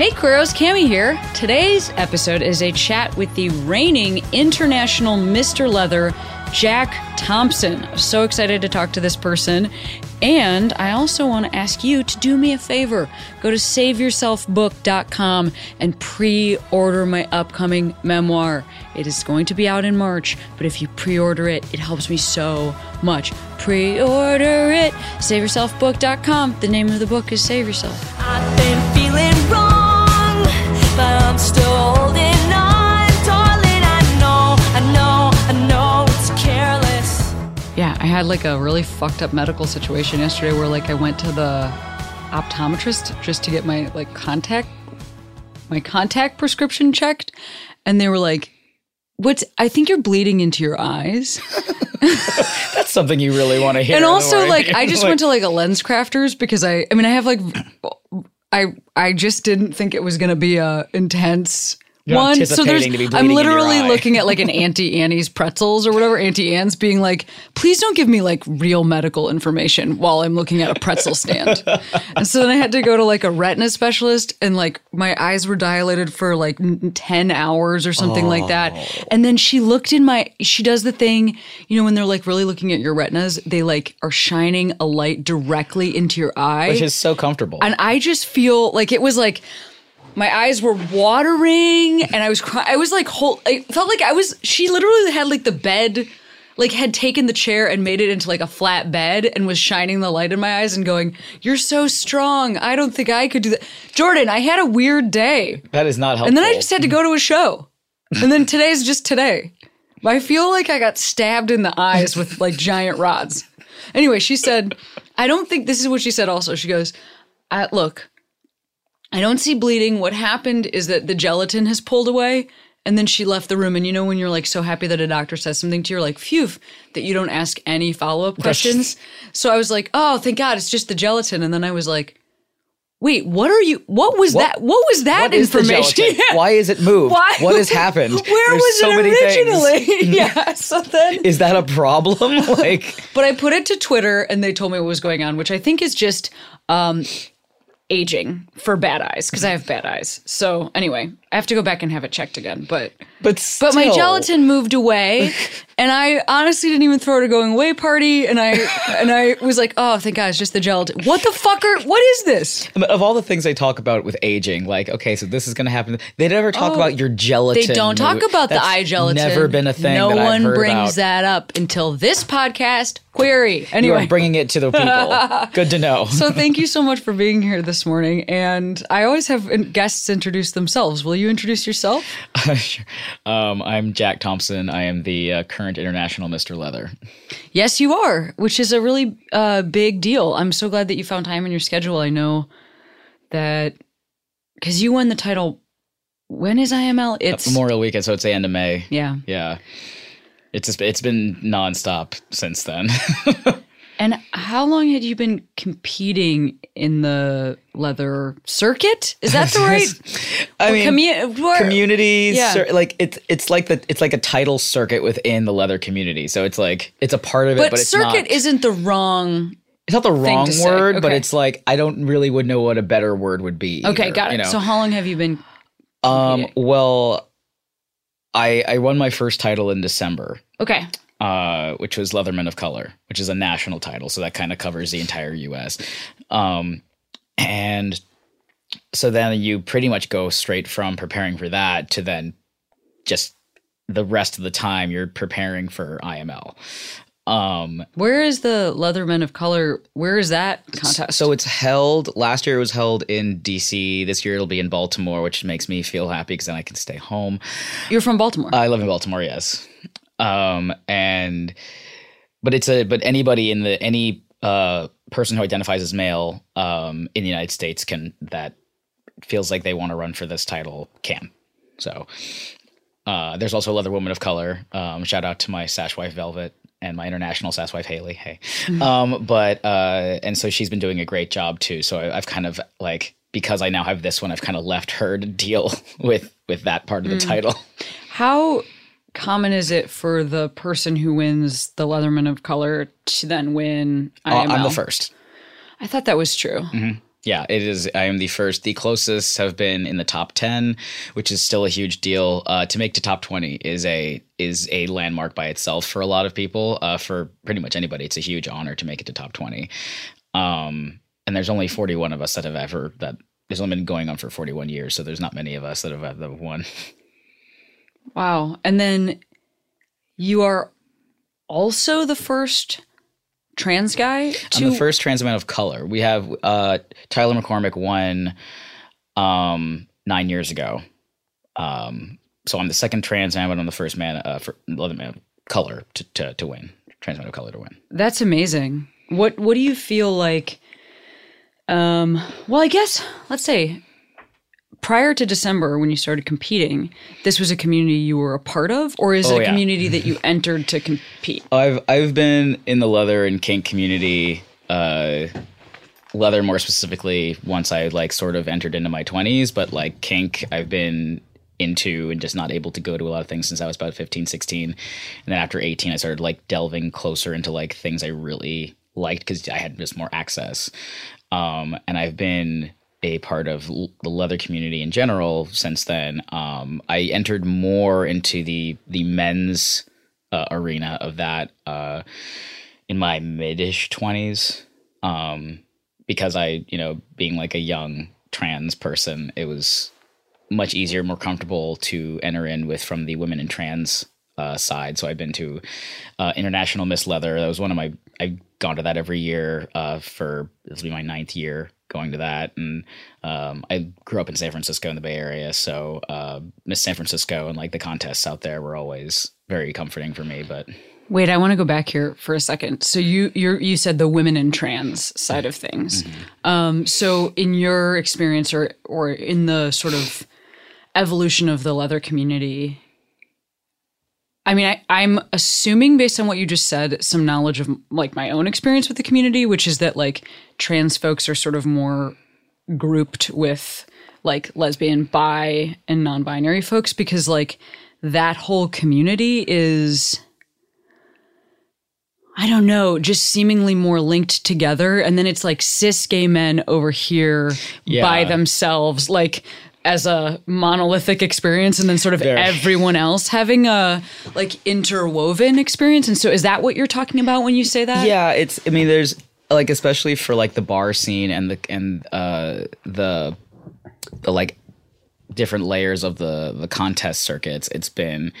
Hey Queeros, Cami here. Today's episode is a chat with the reigning international Mr. Leather, Jack Thompson. I'm so excited to talk to this person. And I also want to ask you to do me a favor. Go to saveyourselfbook.com and pre order my upcoming memoir. It is going to be out in March, but if you pre order it, it helps me so much. Pre order it. Saveyourselfbook.com. The name of the book is Save Yourself. Yeah, I had like a really fucked up medical situation yesterday where like I went to the optometrist just to get my like contact my contact prescription checked and they were like what's I think you're bleeding into your eyes. That's something you really want to hear. and also like I just went to like a LensCrafters because I I mean I have like I I just didn't think it was going to be a intense You're one. So there's anticipating to be I'm bleeding in your literally looking at like an Auntie Annie's pretzels or whatever Auntie Anne's being like, please don't give me like real medical information while I'm looking at a pretzel stand. and so then I had to go to like a retina specialist and like my eyes were dilated for like 10 hours or something like that. Oh. And then she looked in my she does the thing, you know when they're like really looking at your retinas, they like are shining a light directly into your eye. which is so comfortable. and I just feel like it was like my eyes were watering and I was crying. I was like whole I felt like I was she literally had like the bed like had taken the chair and made it into like a flat bed and was shining the light in my eyes and going, "You're so strong. I don't think I could do that." Jordan, I had a weird day. that is not helpful. And then I just had to go to a show. And then today's just today. I feel like I got stabbed in the eyes with like giant rods. Anyway, she said, I don't think this is what she said also. She goes, Look, I don't see bleeding. What happened is that the gelatin has pulled away. And then she left the room. And you know, when you're like so happy that a doctor says something to you, you're like, phew, that you don't ask any follow up questions. so I was like, oh, thank God, it's just the gelatin. And then I was like, wait, what are you, what was What- that? What was that What information? Yeah. Why is it moved? Why? What has happened? Where There's was so it many originally? yeah. So then, Is that a problem? like, but I put it to Twitter, and they told me what was going on, which I think is just um, aging for bad eyes because I have bad eyes. So anyway, I have to go back and have it checked again. But but but my gelatin moved away, and I honestly didn't even throw it a going away party. And I and I was like, oh, thank God, it's just the gelatin. What the fucker? What is this? Of all the things they talk about with aging, like okay, so this is going to happen. They never talk Oh, about your gelatin. They don't talk about the eye gelatin. Never been a thing. No that I've one brings about. that up until this podcast. Queery. You Anyway, are bringing it to the people. Good to know. So thank you so much for being here this morning. And I always have guests introduce themselves. Will you introduce yourself? Sure. um, I'm Jack Thompson. I am the uh, current international Mr. Leather. Yes, you are, which is a really uh, big deal. I'm so glad that you found time in your schedule. I know that because you won the title. When is IML? It's Memorial Weekend, so it's the end of May. yeah. Yeah. It's just, it's been nonstop since then. And how long had you been competing in the leather circuit? Is that the right? I mean, commu- communities Yeah. cir- like it's it's like the it's like a title circuit within the leather community. So it's like it's a part of it, But, but, circuit not, isn't the wrong. it's not the wrong word, but it's like I don't really would know what a better word would be. Okay, either, got it. You know? So how long have you been? um, well, I I won my first title in December. Okay. uh, which was Leatherman of Color, which is a national title, so that kind of covers the entire U.S. Um, and so then you pretty much go straight from preparing for that to then just the rest of the time you're preparing for IML. Um, Where is the Leatherman of Color? Where is that contest? so it's held last year. It was held in DC. This year it'll be in Baltimore, which makes me feel happy because then I can stay home. you're from Baltimore. I live in Baltimore, yes. Um, and but it's a but anybody in the any uh person who identifies as male um in the United States can that feels like they want to run for this title can. So uh, there's also a leather woman of color. Um, shout out to my sash wife Velvet and my international sash wife Haley. Hey, um, but uh, and so she's been doing a great job too. So I, I've kind of like because I now have this one, I've kind of left her to deal with with that part of the title. How common is it for the person who wins the Leatherman of Color to then win Uh, I'm the first. I thought that was true. Yeah, it is. I am the first. The closest have been in the top ten, which is still a huge deal. Uh, to make to top twenty is a is a landmark by itself for a lot of people. Uh, for pretty much anybody, it's a huge honor to make it to top twenty. Um, and there's only forty one of us that have ever that. There's only been going on for 41 years, so there's not many of us that have ever won. Wow. And then you are also the first trans guy to I'm the first trans man of color. We have uh, Tyler McCormick won um, nine years ago. Um, so I'm the second trans man, but I'm the first man, uh, for, other man of color to, to, to win. Trans man of color to win. That's amazing. What what do you feel like um well I guess let's say prior to December when you started competing, this was a community you were a part of or is Oh, it a yeah. community that you entered to compete? I've I've been in the leather and kink community, uh, leather more specifically. Once I like sort of entered into my twenties, but like kink, I've been into and just not able to go to a lot of things since I was about 15, 16. and then after eighteen, I started like delving closer into like things I really liked because I had just more access. Um, and I've been a part of the leather community in general since then. Um, I entered more into the the men's uh, arena of that uh, in my mid-ish twenties, um, because I, you know, being like a young trans person, it was much easier, more comfortable to enter in with from the women and trans uh, side. So I've been to uh, International Miss Leather. That was one of my. I've gone to that every year uh, for this will be my ninth year going to that, and um, I grew up in San Francisco in the Bay Area, so uh, Miss San Francisco and like the contests out there were always very comforting for me. But Wait, I want to go back here for a second. So you you you said the women and trans side of things. Um, so in your experience, or or in the sort of evolution of the leather community, I mean, I, I'm assuming based on what you just said, some knowledge of like my own experience with the community, which is that like trans folks are sort of more grouped with like lesbian, bi, and non-binary folks because like that whole community is I don't know, just seemingly more linked together. And then it's like cis gay men over here Yeah. by themselves, like as a monolithic experience, and then sort of Very. everyone else having a like interwoven experience. And so, is that what you're talking about when you say that? yeah, it's. I mean, there's like especially for like the bar scene and the and uh, the the like different layers of the the contest circuits. It's been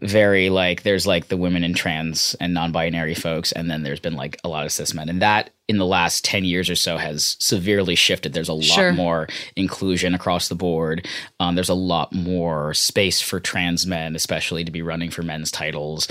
very like there's like the women and trans and non-binary folks and then there's been like a lot of cis men and that in the last 10 years or so has severely shifted. There's a lot Sure. more inclusion across the board. Um, there's a lot more space for trans men especially to be running for men's titles.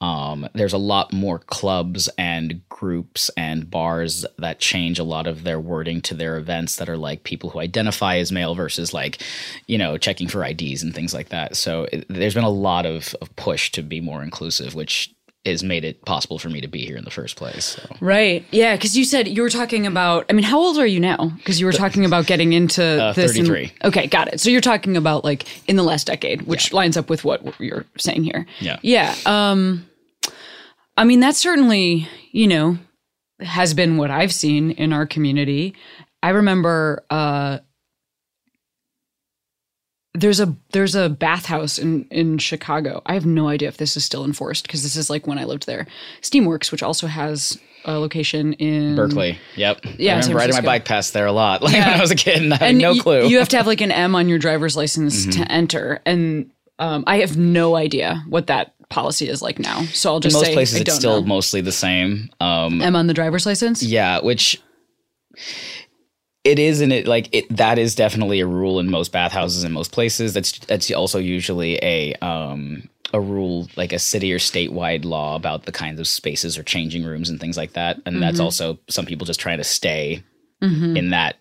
Um, there's a lot more clubs and groups and bars that change a lot of their wording to their events that are like people who identify as male versus like you know checking for ids and things like that. So it, there's been a lot of, of push to be more inclusive which has made it possible for me to be here in the first place so. Right. Yeah. Because you said you were talking about, I mean, how old are you now? Because you were talking about getting into Uh, this. in- 33. okay. Got it. So you're talking about like in the last decade, which lines up with what you're saying here. Yeah. Yeah. Um, I mean, that certainly, you know, has been what I've seen in our community. I remember, uh, there's a there's a bathhouse in in Chicago. I have no idea if this is still enforced because this is like when I lived there. Steamworks, which also has a location in berkeley yep Yeah, i remember riding my bike past there a lot like Yeah. when i was a kid and i had and no y- clue Mm-hmm. You have to have like an M on your driver's license to enter, and um, I have no idea what that policy is like now. So I'll in just most say places it's still know. mostly the same um, M on the driver's license. Yeah, which it is, and it like it that is definitely a rule in most bathhouses in most places. That's that's also usually a um a rule like a city or statewide law about the kinds of spaces or changing rooms and things like that. And that's also some people just trying to stay in that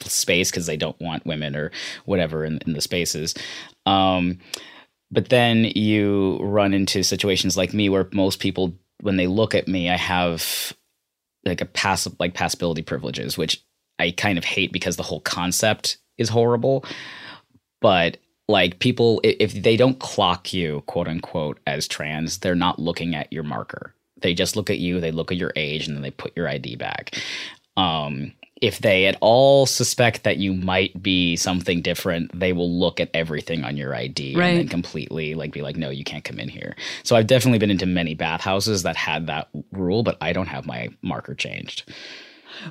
space because they don't want women or whatever in, in the spaces. Um, but then you run into situations like me where most people, when they look at me, I have like a pass like passability privileges, which I kind of hate because the whole concept is horrible. But like people, if they don't clock you, quote unquote, as trans, they're not looking at your marker. They just look at you, they look at your age, and then they put your ID back. Um, if they at all suspect that you might be something different, they will look at everything on your ID and then completely like be like, no, you can't come in here. So I've definitely been into many bathhouses that had that rule, but I don't have my marker changed.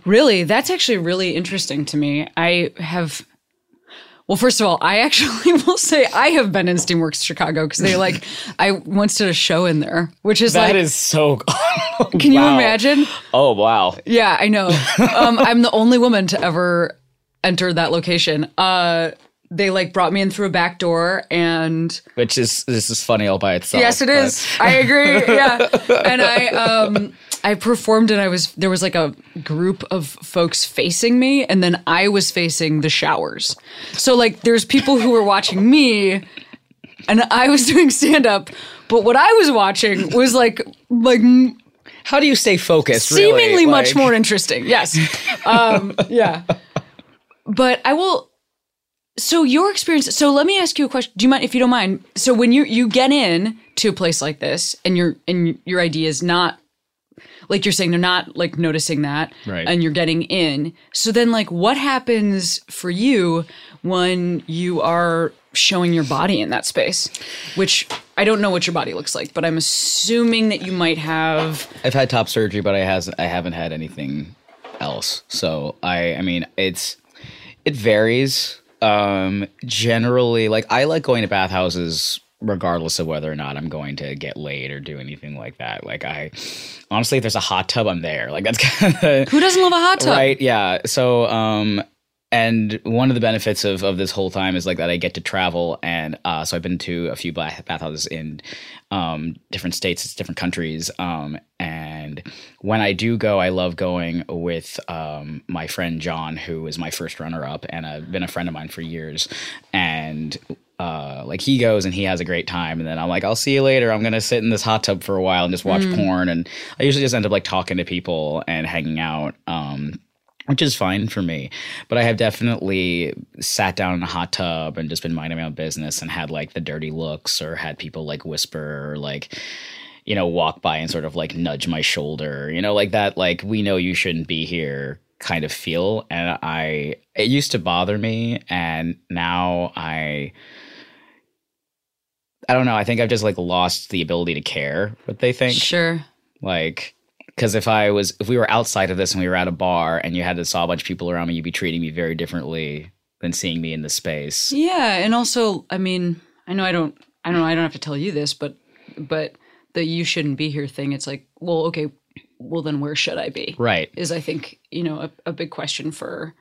Really? That's actually really interesting to me. I have. Well, first of all, I actually will say I have been in Steamworks Chicago because they like I once did a show in there, which is That like. is so. can you imagine? Oh wow! Yeah, I know. Um, I'm the only woman to ever enter that location. Uh, they like brought me in through a back door and Which is this is funny all by itself. yes it but- is i agree yeah and i um i performed and i was there was like a group of folks facing me and then i was facing the showers so like there's people who were watching me and i was doing stand up but what i was watching was like like How do you stay focused? seemingly really? much more interesting yes um yeah but i will so your experience so let me ask you a question do you mind if you don't mind so when you you get in to a place like this and your and your idea is not like you're saying they're not like noticing that Right. and you're getting in so then like what happens for you when you are showing your body in that space which i don't know what your body looks like but i'm assuming that you might have I've had top surgery, but I has I haven't had anything else. So I I mean it's it varies. Um generally like I like going to bathhouses regardless of whether or not I'm going to get laid or do anything like that. Like I honestly if there's a hot tub I'm there. Like that's kind of who doesn't love a hot tub Right. Yeah. So, um, and one of the benefits of, of this whole time is like that I get to travel, and uh, so I've been to a few bath bathhouses in um, different states, different countries, um, when I do go, I love going with um, my friend John, who is my first runner up, and uh, been a friend of mine for years, and. Uh, like he goes and he has a great time, and then I'm like, I'll see you later. I'm gonna sit in this hot tub for a while and just watch porn, and I usually just end up like talking to people and hanging out. Um, which is fine for me. But I have definitely sat down in a hot tub and just been minding my own business and had like the dirty looks or had people like whisper or like, you know, walk by and sort of like nudge my shoulder, you know, like that, like, we know you shouldn't be here kind of feel. And I, it used to bother me. And now I, I don't know. I think I've just like lost the ability to care what they think sure like because if i was if we were outside of this and we were at a bar and you had to saw a bunch of people around me you'd be treating me very differently than seeing me in the space Yeah, and also, I mean, I know I don't, I don't know, I don't have to tell you this, but, but the "you shouldn't be here" thing, it's like, well, okay, well then where should I be? right Is I think you know a, a big question for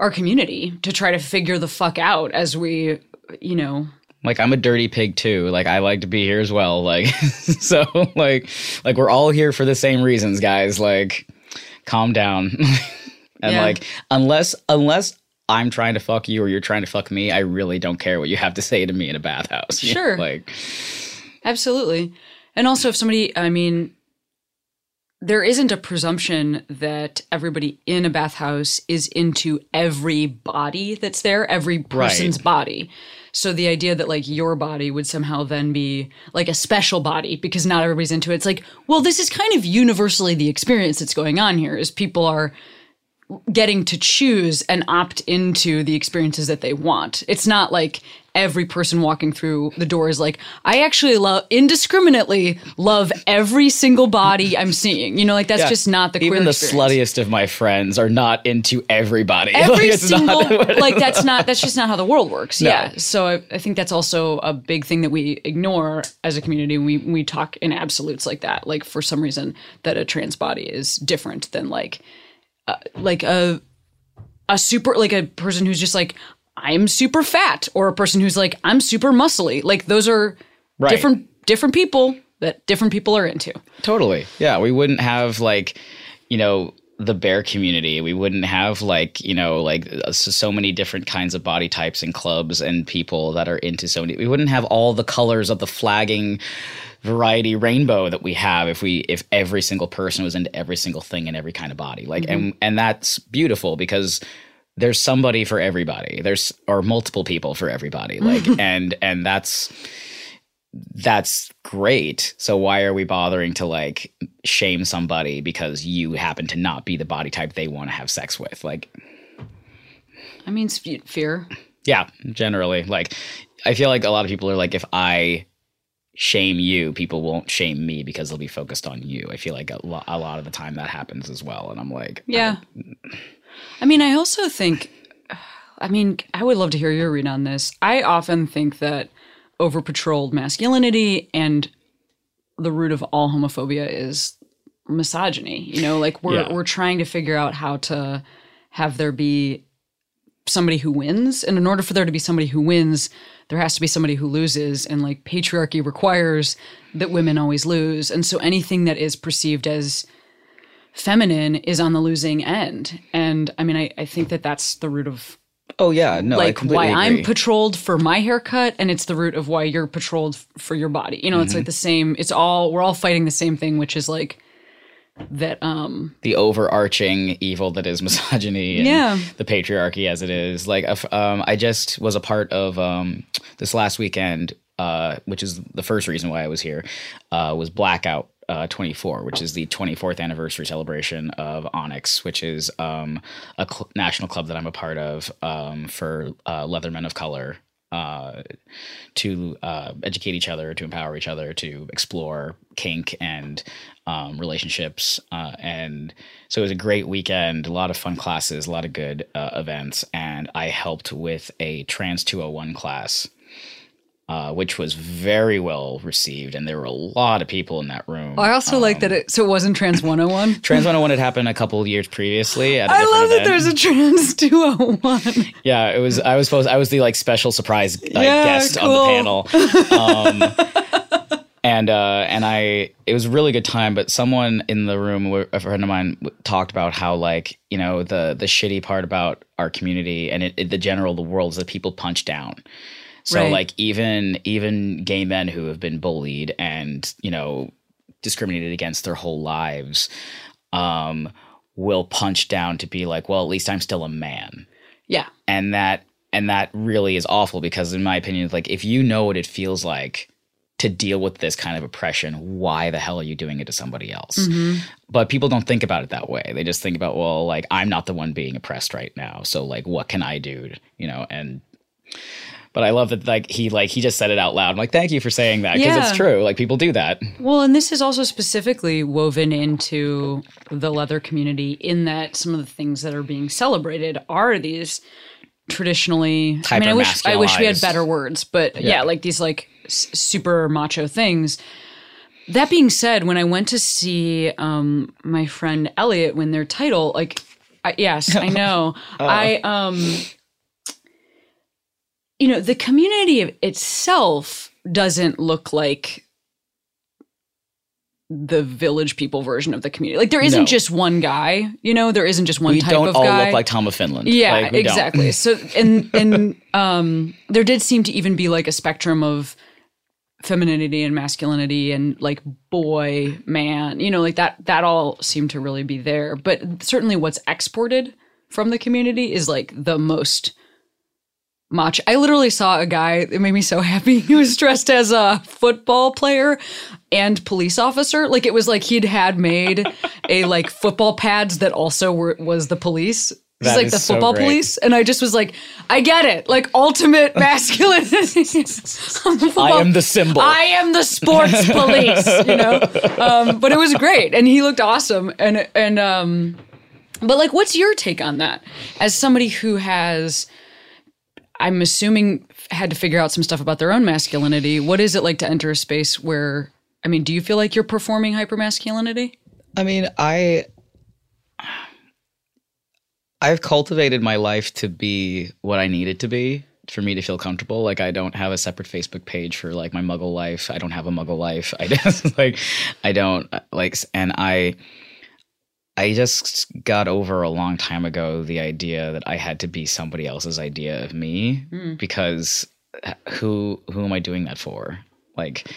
our community to try to figure the fuck out as we, you know, like i'm a dirty pig too like i like to be here as well like so like like we're all here for the same reasons guys like calm down and Yeah. like unless unless i'm trying to fuck you or you're trying to fuck me i really don't care what you have to say to me in a bathhouse you know? Sure. like Absolutely. And also, if somebody, I mean, there isn't a presumption that everybody in a bathhouse is into every body that's there, every person's body. So the idea that like your body would somehow then be like a special body because not everybody's into it. It's like, well, this is kind of universally the experience that's going on here is people are getting to choose and opt into the experiences that they want. It's not like every person walking through the door is like, I actually love indiscriminately love every single body I'm seeing. You know, like that's Yeah. just not the queer even the experience. sluttiest of my friends are not into everybody Every Like, single like that's not that's just not how the world works. No. Yeah. So I, I think that's also a big thing that we ignore as a community. We we talk in absolutes like that. Like for some reason that a trans body is different than like uh, like a a super like a person who's just like I'm super fat or a person who's like I'm super muscly. Like those are Right. different different people that different people are into. Totally. Yeah, we wouldn't have like, you know, the bear community. We wouldn't have like you know like uh, so many different kinds of body types and clubs and people that are into so many. We wouldn't have all the colors of the flagging variety rainbow that we have if we if every single person was into every single thing in every kind of body. Like and and that's beautiful because there's somebody for everybody. There's or multiple people for everybody. Like and and that's that's great. So why are we bothering to like shame somebody because you happen to not be the body type they want to have sex with? Like I mean, fear. yeah, generally like I feel like a lot of people are like if I shame you, people won't shame me because they'll be focused on you. I feel like a, lo- a lot of the time that happens as well and I'm like Yeah. I mean, I also think, I mean, I would love to hear your read on this. I often think that over patrolled masculinity and the root of all homophobia is misogyny. You know, like we're Yeah. we're trying to figure out how to have there be somebody who wins, and in order for there to be somebody who wins, there has to be somebody who loses, and like patriarchy requires that women always lose, and so anything that is perceived as feminine is on the losing end. And I mean, I, I think that that's the root of Oh yeah, no, I like why agree. I'm patrolled for my haircut, and it's the root of why you're patrolled for your body. You know, Mm-hmm. it's like the same. It's all we're all fighting the same thing, which is like that. Um, the overarching evil that is misogyny and Yeah. the patriarchy as it is. Like, um, I just was a part of um, this last weekend, uh, which is the first reason why I was here, uh, was Blackout. Uh, 24, which is the 24th anniversary celebration of Onyx, which is um, a cl- national club that I'm a part of um, for uh, leathermen of color uh, to uh, educate each other, to empower each other, to explore kink and um, relationships. Uh, and so it was a great weekend, a lot of fun classes, a lot of good uh, events. And I helped with a Trans 201 class. Uh, which was very well received, and there were a lot of people in that room. I also like that it so it wasn't Trans 101. Trans 101 had happened a couple of years previously. At a I love that there's a Trans 201. Yeah, it was. I was supposed. I was the like special surprise like, Yeah, guest cool. on the panel. Um, and uh, and I, it was a really good time. But someone in the room, a friend of mine, talked about how like you know the the shitty part about our community and it, it, the general the world is that people punch down. So Right. like even even gay men who have been bullied and you know discriminated against their whole lives um, will punch down to be like, well, at least I'm still a man. Yeah. and that and that really is awful because in my opinion like if you know what it feels like to deal with this kind of oppression why the hell are you doing it to somebody else? But people don't think about it that way. They just think about well like i'm not the one being oppressed right now. So like what can i do you know and but i love that like he like he just said it out loud i'm like thank you for saying that because Yeah. it's true like people do that Well, and this is also specifically woven into the leather community in that some of the things that are being celebrated are these traditionally I mean I wish I wish we had better words, but yeah, Yeah. like these like s- super macho things. That being said, when I went to see um my friend Elliot win their title, like I, yes, I know. I um you know, the community itself doesn't look like the village people version of the community. Like there isn't No. just one guy, you know, there isn't just one we type don't of all look like tom of finland yeah, Like, we don't. exactly. So and and um there did seem to even be like a spectrum of femininity and masculinity and like boy, man, you know, like that that all seemed to really be there. But certainly what's exported from the community is like the most much. I literally saw a guy that made me so happy. He was dressed as a football player and police officer. Like it was like he'd had made a like football pads that also were was the police. That like the so football great. police, and I just was like, I get it, like ultimate masculinity. I'm the am the symbol I am the sports police, you know. Um, but it was great, and he looked awesome, and and um, but like, what's your take on that? As somebody who has, I'm assuming, had to figure out some stuff about their own masculinity. What is it like to enter a space where? I mean, do you feel like you're performing hypermasculinity? I mean, I I've cultivated my life to be what I need it to be for me to feel comfortable. Like I don't have a separate Facebook page for like my muggle life. I don't have a muggle life. I just like I don't like and I I just got over a long time ago the idea that I had to be somebody else's idea of me hmm. because uh, who who am I doing that for? Like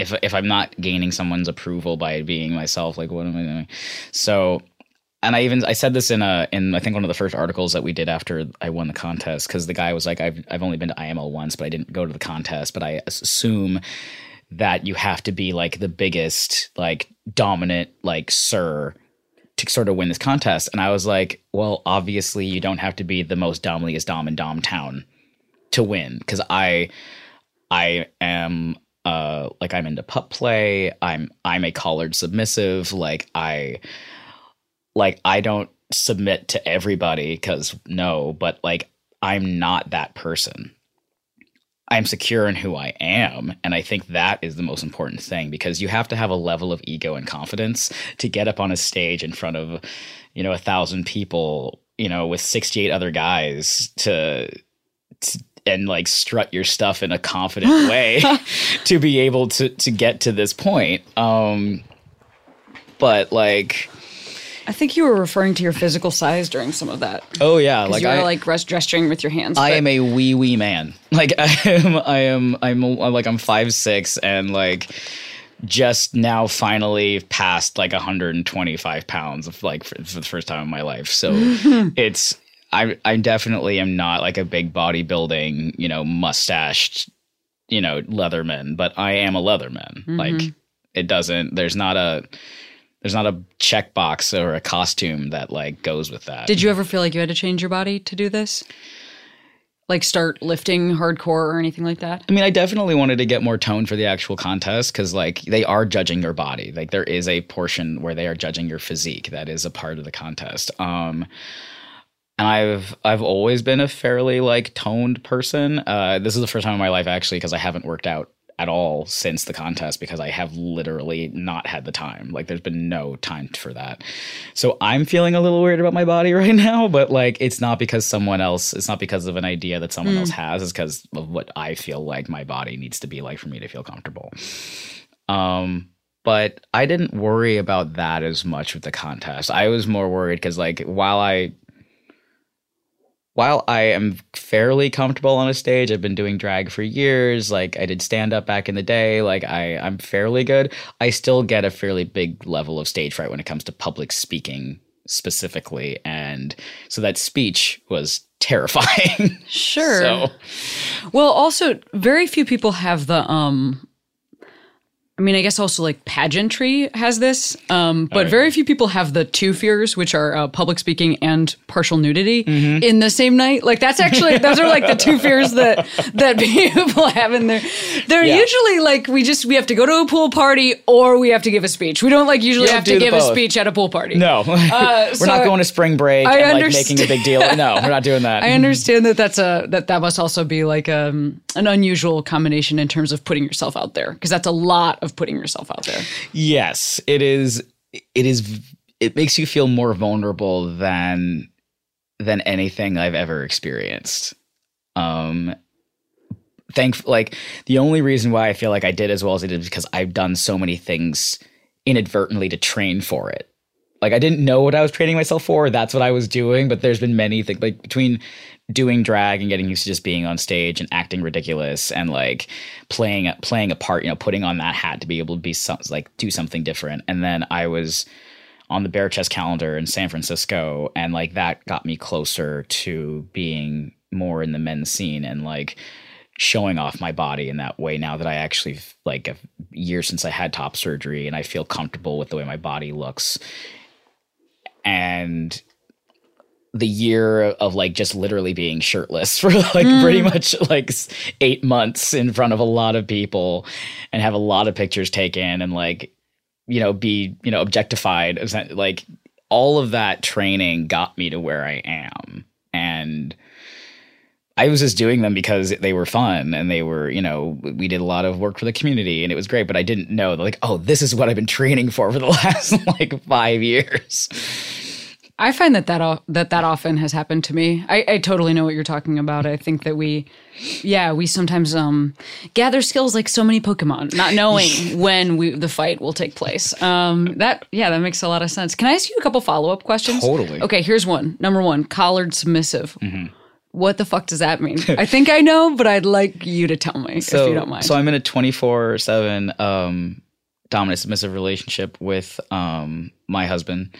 if if I'm not gaining someone's approval by being myself, like what am I doing? So and I even I said this in a in I think one of the first articles that we did after I won the contest because the guy was like I've I've only been to IML once but I didn't go to the contest but I assume that you have to be like the biggest like dominant like sir to sort of win this contest. And I was like well obviously you don't have to be the most domliest dom in dom town to win because I I am uh like I'm into pup play. I'm I'm a collared submissive. Like I like I don't submit to everybody because no, but like I'm not that person. I'm secure in who I am. And I think that is the most important thing because you have to have a level of ego and confidence to get up on a stage in front of, you know, a thousand people, you know, with 68 other guys to, to and like strut your stuff in a confident way to be able to to get to this point. Um but like I think you were referring to your physical size during some of that. oh yeah, Like you were I like rest- gesturing with your hands. I but- am a wee wee man. Like I am, I am, I'm like I'm five six and like just now finally passed like 125 pounds of like for, for the first time in my life. So it's I I definitely am not like a big bodybuilding you know mustached you know leatherman, but I am a leatherman. Mm-hmm. Like it doesn't. There's not a there's not a checkbox or a costume that like goes with that. Did you ever feel like you had to change your body to do this? Like start lifting hardcore or anything like that? I mean, I definitely wanted to get more tone for the actual contest because, like, they are judging your body. Like, there is a portion where they are judging your physique. That is a part of the contest. Um, and I've I've always been a fairly like toned person. Uh, this is the first time in my life actually because I haven't worked out at all since the contest because I have literally not had the time. Like, there's been no time for that. So I'm feeling a little weird about my body right now, but like it's not because someone else, it's not because of an idea that someone else has, it's because of what I feel like my body needs to be like for me to feel comfortable. Um, but I didn't worry about that as much with the contest. I was more worried because like while I while I am fairly comfortable on a stage, I've been doing drag for years. Like I did stand up back in the day. Like I, I'm fairly good. I still get a fairly big level of stage fright when it comes to public speaking specifically, and so that speech was terrifying. Sure. so Well, also, very few people have the um I mean, I guess also like pageantry has this, um, but very few people have the two fears, which are uh, public speaking and partial nudity in the same night. Like that's actually those are like the two fears that that people have in there. They're Yeah. usually like we just we have to go to a pool party or we have to give a speech. We don't like usually don't have to give a speech at a pool party. no, we're Uh, so not going to spring break I and like understand. making a big deal. No, we're not doing that. I understand that that's a that that must also be like um an unusual combination in terms of putting yourself out there because that's a lot of putting yourself out there. Yes, it is. It is. It makes you feel more vulnerable than than anything I've ever experienced. Um, thank like the only reason why I feel like I did as well as I did is because I've done so many things inadvertently to train for it. Like I didn't know what I was training myself for. That's what I was doing. But there's been many things like between doing drag and getting used to just being on stage and acting ridiculous and like playing playing a part. You know, putting on that hat to be able to be some, like do something different. And then I was on the Bear Chest calendar in San Francisco, and like that got me closer to being more in the men's scene and like showing off my body in that way now that I actually like a year since I had top surgery and I feel comfortable with the way my body looks. And the year of like just literally being shirtless for like pretty mm. much like eight months in front of a lot of people and have a lot of pictures taken and like you know be you know objectified. Like all of that training got me to where i am. And i was just doing them because they were fun and they were you know we did a lot of work for the community and it was great but i didn't know like oh this is what i've been training for for the last like five years I find that that, that that often has happened to me. I, I totally know what you're talking about. I think that we, yeah, we sometimes um, gather skills like so many Pokemon, not knowing when we the fight will take place. Um, that yeah, that makes a lot of sense. Can I ask you a couple follow up questions? Totally. Okay, here's one. Number one, collared submissive. What the fuck does that mean? I think I know, but I'd like you to tell me if you don't mind. So I'm in a 24 seven um, dominant submissive relationship with um, my husband.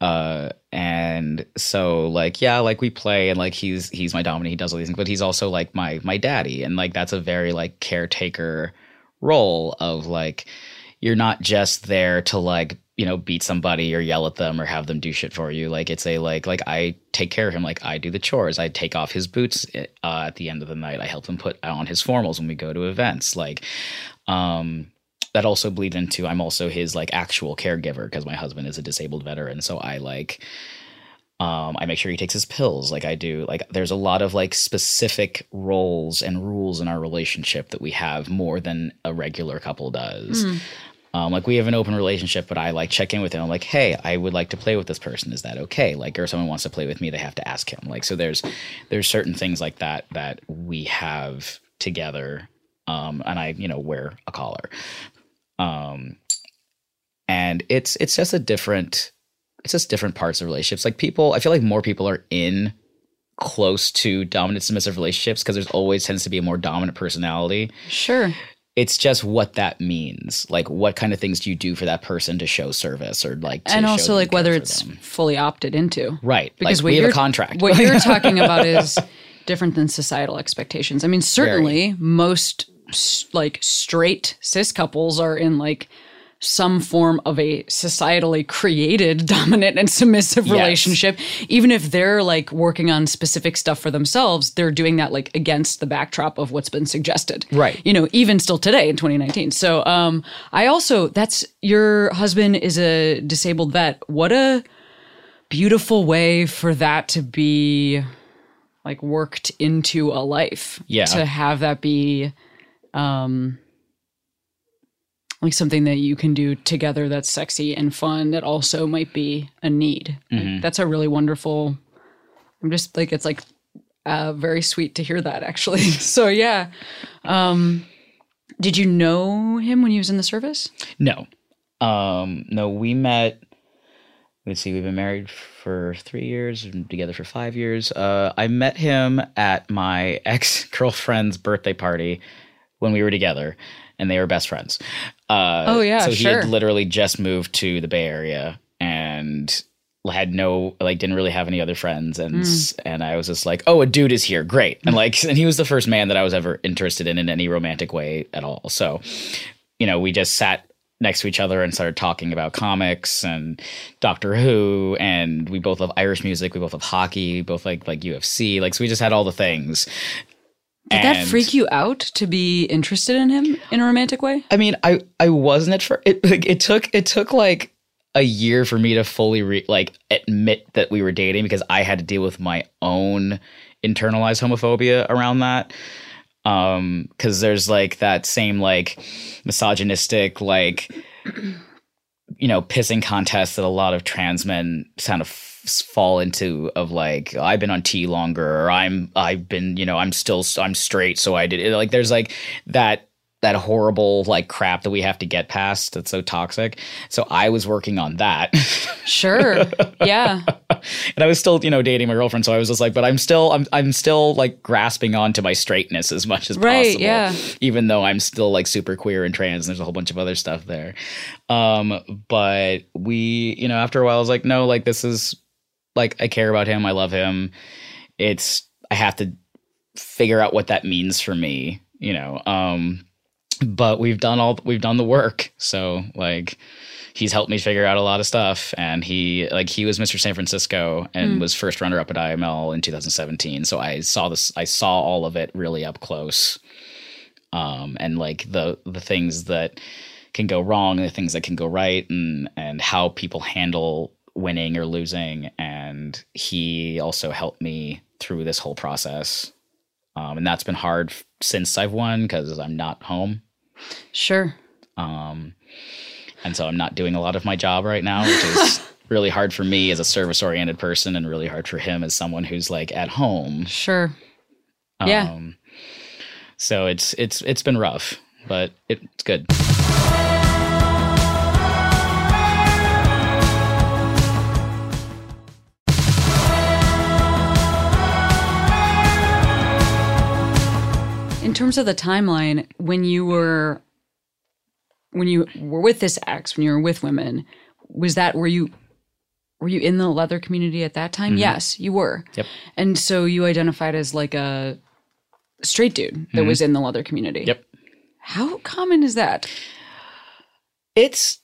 Uh, and so like, yeah, like we play and like he's, he's my dominant, he does all these things, but he's also like my, my daddy. And like, that's a very like caretaker role of like, you're not just there to like, you know, beat somebody or yell at them or have them do shit for you. Like it's a like, like I take care of him. Like I do the chores. I take off his boots uh, at the end of the night. I help him put on his formals when we go to events. Like, um, that also bleed into I'm also his like actual caregiver because my husband is a disabled veteran. So I like um, I make sure he takes his pills like I do. Like there's a lot of like specific roles and rules in our relationship that we have more than a regular couple does. Um, like we have an open relationship, but I like check in with him. I'm like, hey, I would like to play with this person. Is that okay? Like, or if someone wants to play with me, they have to ask him. Like, so there's there's certain things like that that we have together. Um, and I, you know, wear a collar. Um, and it's it's just a different it's just different parts of relationships. Like people, I feel like more people are in close to dominant submissive relationships because there's always tends to be a more dominant personality. sure. It's just what that means. Like what kind of things do you do for that person to show service or like to and also like whether it's them. fully opted into right. because like we have a contract. what you're talking about is different than societal expectations i mean certainly most s- like straight cis couples are in like some form of a societally created dominant and submissive Yes. relationship even if they're like working on specific stuff for themselves they're doing that like against the backdrop of what's been suggested Right. you know even still today in 2019 so um i also that's your husband is a disabled vet what a beautiful way for that to be like worked into a life Yeah. to have that be um like something that you can do together that's sexy and fun that also might be a need Like, that's a really wonderful i'm just like it's like uh very sweet to hear that actually so yeah um did you know him when he was in the service No. Um, no, we met. Let's see, we've been married for three years and together for five years. Uh, I met him at my ex girlfriend's birthday party when we were together, and they were best friends. Uh, Oh, yeah, so he sure. had literally just moved to the Bay Area and had no like didn't really have any other friends and Hmm. and I was just like oh a dude is here great and like and he was the first man that I was ever interested in in any romantic way at all so you know, we just sat next to each other and started talking about comics and Doctor Who, and we both love Irish music. We both love hockey. We both like like UFC. Like, so we just had all the things. Did that freak you out to be interested in him in a romantic way I mean, I I wasn't at first. It like, it took it took like a year for me to fully re- like admit that we were dating because I had to deal with my own internalized homophobia around that. Um, because there's like that same like misogynistic like you know pissing contest that a lot of trans men kind of f- fall into of like I've been on T longer or I'm I've been you know I'm still I'm straight so I did it. Like there's like that that horrible like crap that we have to get past that's so toxic. So I was working on that. Sure. Yeah. And I was still you know dating my girlfriend so I was just like but I'm still I'm I'm still like grasping onto my straightness as much as Right, possible yeah. even though I'm still like super queer and trans and there's a whole bunch of other stuff there. Um but we you know after a while I was like no like this is like I care about him I love him. It's I have to figure out what that means for me you know um but we've done all we've done the work. So like he's helped me figure out a lot of stuff and he like he was mr san francisco and was first runner up at iml in 2017 so i saw this i saw all of it really up close um and like the the things that can go wrong and the things that can go right and and how people handle winning or losing and he also helped me through this whole process um, and that's been hard since I've won because I'm not home. sure Um, and so I'm not doing a lot of my job right now, which is really hard for me as a service oriented person and really hard for him as someone who's like at home. Sure. Yeah. Um, so it's it's it's been rough, but it's good. In terms of the timeline, when you were when you were with this ex, when you were with women, was that were you were you in the leather community at that time? Yes, you were. Mm-hmm. Yep. And so you identified as like a straight dude that was in the leather community. Mm-hmm. Yep. How common is that? It's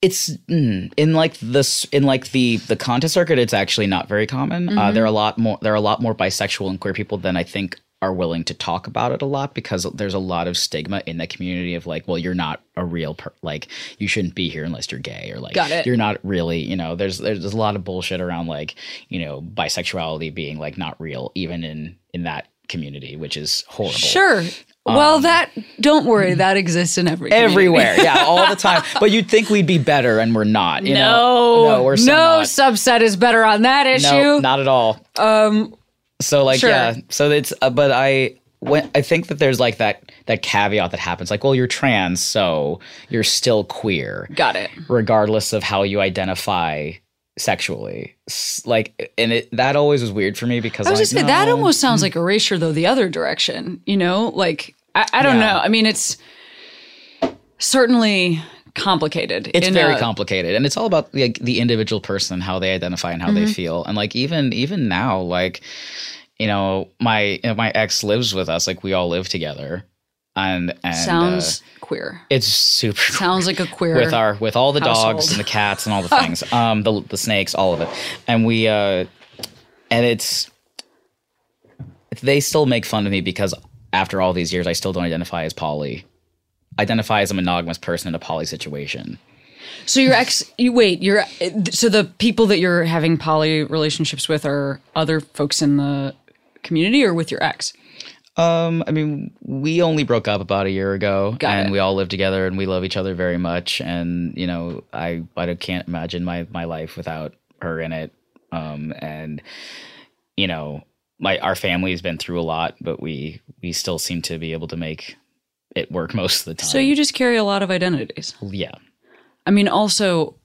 it's mm, in like this in like the the contest circuit. It's actually not very common. Uh, there are a lot more there are a lot more bisexual and queer people than I think are willing to talk about it a lot because there's a lot of stigma in the community of like, well, you're not a real per- like you shouldn't be here unless you're gay or like you're not really you know there's there's a lot of bullshit around like you know bisexuality being like not real even in in that community which is horrible Sure. well, that don't worry, that exists in every. Um, everywhere yeah all the time but you'd think we'd be better and we're not you No, know no we're so no not. subset is better on that issue. No, not at all. Um. So like sure. yeah. So it's uh, but I when I think that there's like that that caveat that happens like well you're trans so you're still queer Got it. regardless of how you identify sexually. Like and it that always was weird for me because I was like, just saying that almost sounds like erasure, though the other direction. You know, like I, I don't Yeah. know. I mean, it's certainly complicated. it's very a- complicated and it's all about like the individual person how they identify and how Mm-hmm. they feel and like even even now like you know my you know, my ex lives with us like we all live together and and Sounds uh, queer. it's super Sounds like a queer. with our with all the household. dogs and the cats and all the things um the the snakes all of it and we uh and it's they still make fun of me because after all these years I still don't identify as poly identify as a monogamous person in a poly situation so your ex, you wait. You're so the people that you're having poly relationships with are other folks in the community or with your ex. Um, I mean, we only broke up about a year ago, Got and it. we all live together, and we love each other very much. And you know, I I can't imagine my my life without her in it. Um, and you know, my our family's been through a lot, but we we still seem to be able to make it work most of the time. So you just carry a lot of identities. yeah, I mean, also,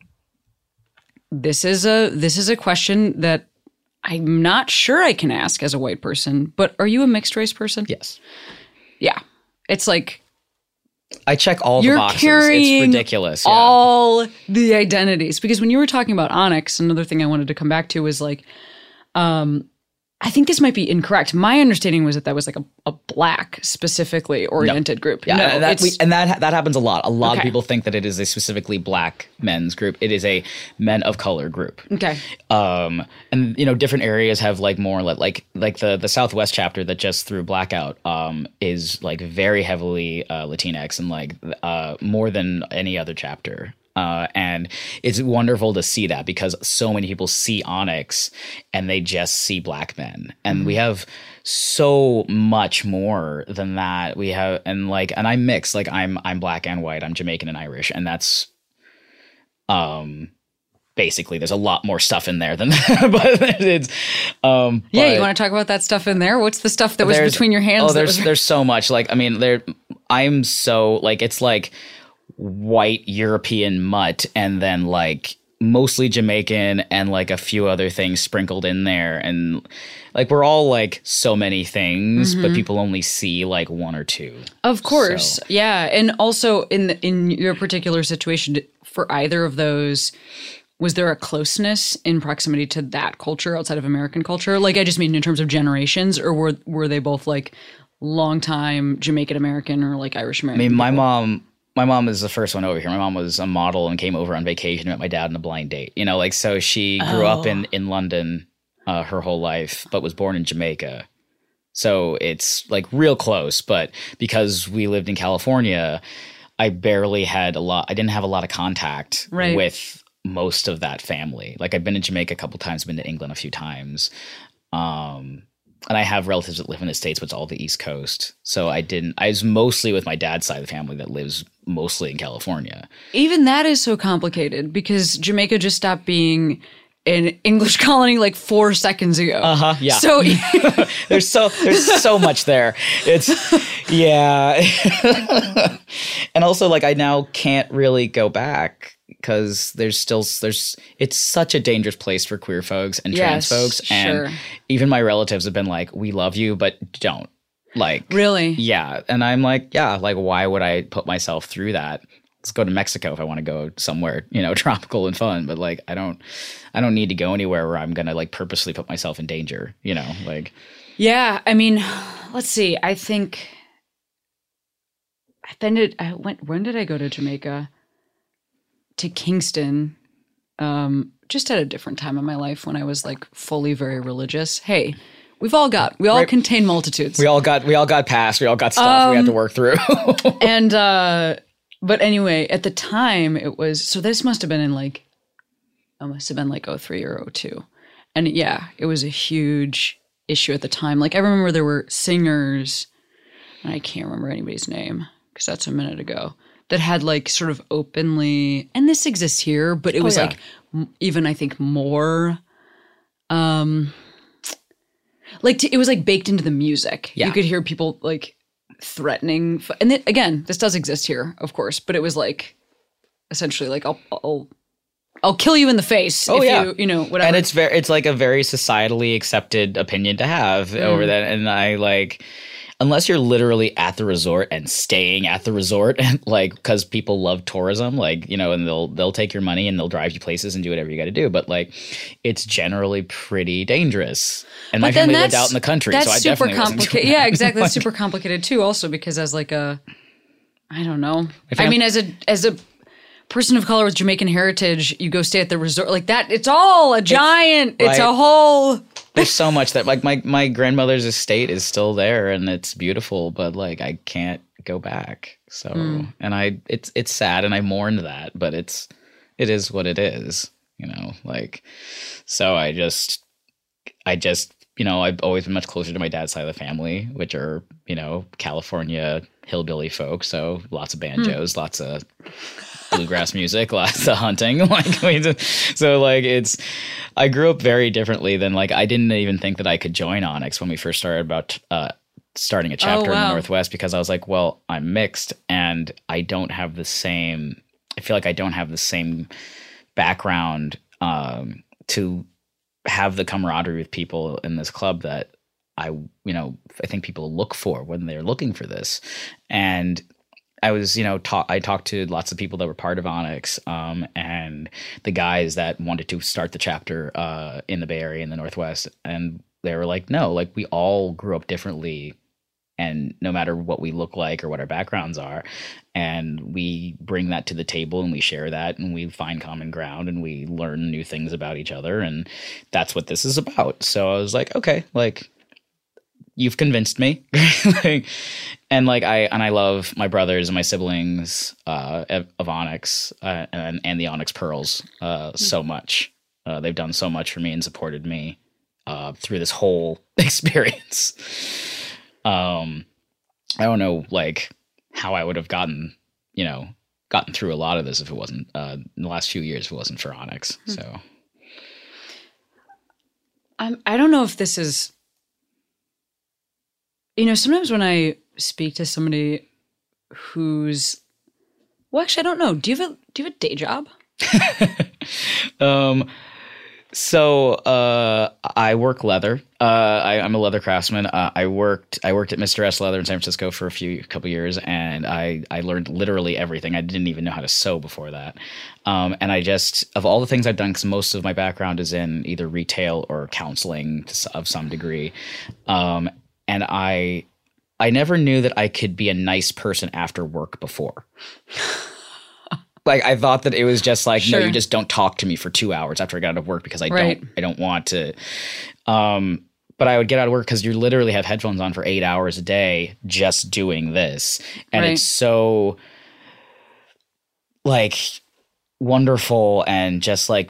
this is a this is a question that I'm not sure I can ask as a white person. But are you a mixed race person? yes, Yeah, it's like I check all the boxes. carrying it's ridiculous. Yeah. all the identities because when you were talking about Onyx, another thing I wanted to come back to was like, um, I think this might be incorrect. My understanding was that that was like a, a black specifically oriented group. Yeah, no, and that, we, and that that happens a lot. A lot Okay. of people think that it is a specifically black men's group. It is a men of color group. okay. um and you know different areas have like more like like like the the southwest chapter that just threw blackout um is like very heavily uh latinx and like uh more than any other chapter uh, and it's wonderful to see that because so many people see Onyx and they just see black men, and we have so much more than that. We have and like and I'm mixed, like I'm I'm black and white, I'm Jamaican and Irish, and that's um basically there's a lot more stuff in there than that but it's um Yeah, but you want to talk about that stuff in there? What's the stuff that was between your hands? oh there's was- there's so much like i mean there i'm so like it's like white european mutt and then like mostly jamaican and like a few other things sprinkled in there and like we're all like so many things Mm-hmm. but people only see like one or two Of course, So- yeah, and also in the, in your particular situation, for either of those, was there a closeness in proximity to that culture outside of American culture? Like, I just mean in terms of generations, or were were they both like long time Jamaican American or like Irish American? I mean, my mom, my mom is the first one over here. My mom was a model and came over on vacation and met my dad on a blind date. You know, like so she grew up in in London uh, her whole life, but was born in Jamaica. So it's like real close, but because we lived in California, I barely had a lot. I didn't have a lot of contact Right. with most of that family. Like I've been in Jamaica a couple times, been to England a few times. Um, and I have relatives that live in the States, but it's all the East Coast. So I didn't, I was mostly with my dad's side of the family that lives mostly in California. Even that is so complicated because Jamaica just stopped being an English colony like four seconds ago. Uh huh, yeah. So there's so there's so much there. It's yeah. and also like I now can't really go back because there's still there's it's such a dangerous place for queer folks and trans Yes, folks sure. and even my relatives have been like we love you but don't like really, yeah and i'm like yeah like why would i put myself through that let's go to mexico if i want to go somewhere you know tropical and fun but like i don't i don't need to go anywhere where i'm gonna like purposely put myself in danger you know like yeah. I mean, let's see. I think I've been to. I went. When did I go to Jamaica? To Kingston. Um, just at a different time in my life when I was like fully very religious. Hey, we've all got. We all Right. contain multitudes. we all got we all got past we all got stuff we had to work through and uh but anyway at the time it was so this must have been in like it must have been like 03 or 02 and yeah it was a huge issue at the time like i remember there were singers and i can't remember anybody's name because that's a minute ago that had like sort of openly and this exists here but it was yeah. like m- even i think more um like t- it was like baked into the music Yeah. you could hear people like threatening f- and then, again this does exist here of course but it was like essentially like i'll i'll i'll kill you in the face Oh, if yeah. you you know whatever and it's very it's like a very societally accepted opinion to have over Mm. that and i like unless you're literally at the resort and staying at the resort and like because people love tourism like you know and they'll they'll take your money and they'll drive you places and do whatever you got to do but like it's generally pretty dangerous. And my But then family lived out in the country that's so i super definitely complicated yeah exactly that's super complicated too also because as like a i don't know. I mean as a as a person of color with jamaican heritage you go stay at the resort. Like that it's all a giant it's, a right. whole there's so much that like my my grandmother's estate is still there and it's beautiful but like i can't go back. So hmm. and i it's it's sad and i mourned that but it's it is what it is you know like so i just i just you know i've always been much closer to my dad's side of the family which are you know california hillbilly folk so lots of hmm. banjos lots of bluegrass music, lots of hunting. Like, we just- so like it's. I grew up very differently than like I didn't even think that I could join Onyx when we first started about uh, starting a chapter in wow. the Northwest because I was like, well, I'm mixed and I don't have the same. I feel like I don't have the same background um, to have the camaraderie with people in this club that I, you know, I think people look for when they're looking for this. And I was, you know, talk, I talked to lots of people that were part of Onyx, um, and the guys that wanted to start the chapter uh, in the Bay Area in the Northwest, and they were like, no, like we all grew up differently, and no matter what we look like or what our backgrounds are, and we bring that to the table and we share that and we find common ground and we learn new things about each other, and that's what this is about. So I was like, okay, like you've convinced me Like, and like i and i love my brothers and my siblings uh of onyx uh, and and the onyx pearls uh so much. Uh they've done so much for me and supported me uh through this whole experience. Um i don't know like how i would have gotten you know gotten through a lot of this if it wasn't uh in the last few years if it wasn't for onyx so. I'm, I don't know if this is. You know, sometimes when I speak to somebody who's, well, actually, I don't know. Do you have a do you have a day job? um so uh i work leather. Uh I, i'm a leather craftsman. Uh, i worked i worked at mr s leather in san francisco for a few couple years and i i learned literally everything. I didn't even know how to sew before that. Um and i just of all the things i've done because most of my background is in either retail or counseling to of some degree. Um and i i never knew that i could be a nice person after work before like I thought that it was just like no, you just don't talk to me for two hours after I got out of work because I Right. don't I don't want to. Um, but I would get out of work because you literally have headphones on for eight hours a day just doing this, and Right. it's so like wonderful and just like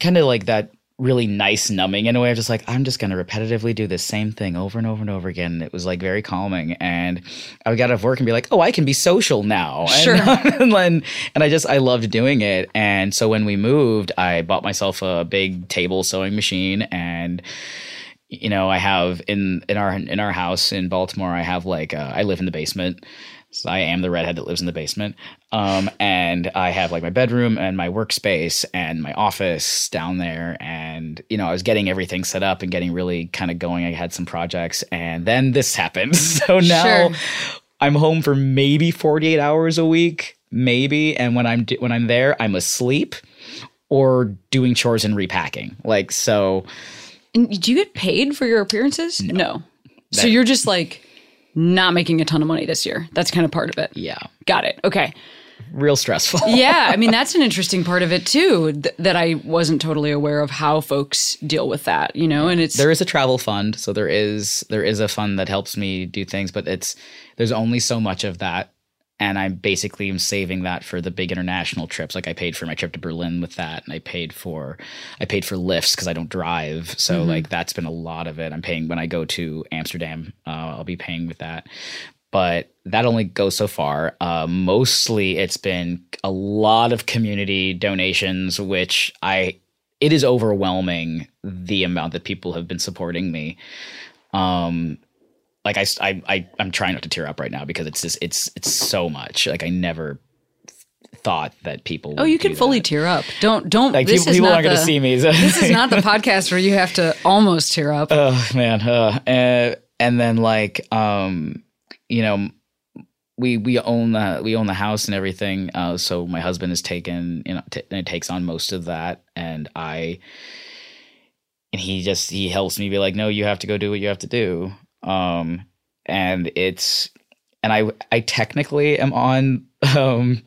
kind of like that really nice numbing in a way of just like i'm just going to repetitively do the same thing over and over and over again. It was like very calming. And i would get out of work and be like oh i can be social now. Sure. and, and, and i just i loved doing it. And so when we moved i bought myself a big table sewing machine. And you know i have in in our in our house in baltimore i have like uh, i live in the basement so I am the redhead that lives in the basement. Um, and I have like my bedroom and my workspace and my office down there. And, you know, I was getting everything set up and getting really kind of going. I had some projects and then this happened. So now Sure. I'm home for maybe 48 hours a week, maybe. And when I'm, when I'm there, I'm asleep or doing chores and repacking. Like, so And do you get paid for your appearances? No. So you're just like not making a ton of money this year. That's kind of part of it. yeah, Got it. Okay. real stressful. Yeah, I mean that's an interesting part of it too th- that I wasn't totally aware of how folks deal with that, you know, and it's there is a travel fund so there is there is a fund that helps me do things but it's there's only so much of that and I'm basically am saving that for the big international trips. Like i paid for my trip to berlin with that and i paid for i paid for Lyfts because i don't drive. So like that's been a lot of it. I'm paying when i go to amsterdam uh, i'll be paying with that. But that only goes so far. Uh, mostly, it's been a lot of community donations, which I it is overwhelming the amount that people have been supporting me. Um, like I, I, I I'm trying not to tear up right now because it's just it's it's so much. Like I never thought that people. Oh, you can fully that. tear up. Don't don't Like this people, is people aren't going to see me. So. This is not the podcast where you have to almost tear up. oh man uh, uh, and then like um you know we we own the we own the house and everything uh so my husband has taken you know t- and takes on most of that and i and he just he helps me be like no you have to go do what you have to do um and it's and i i technically am on um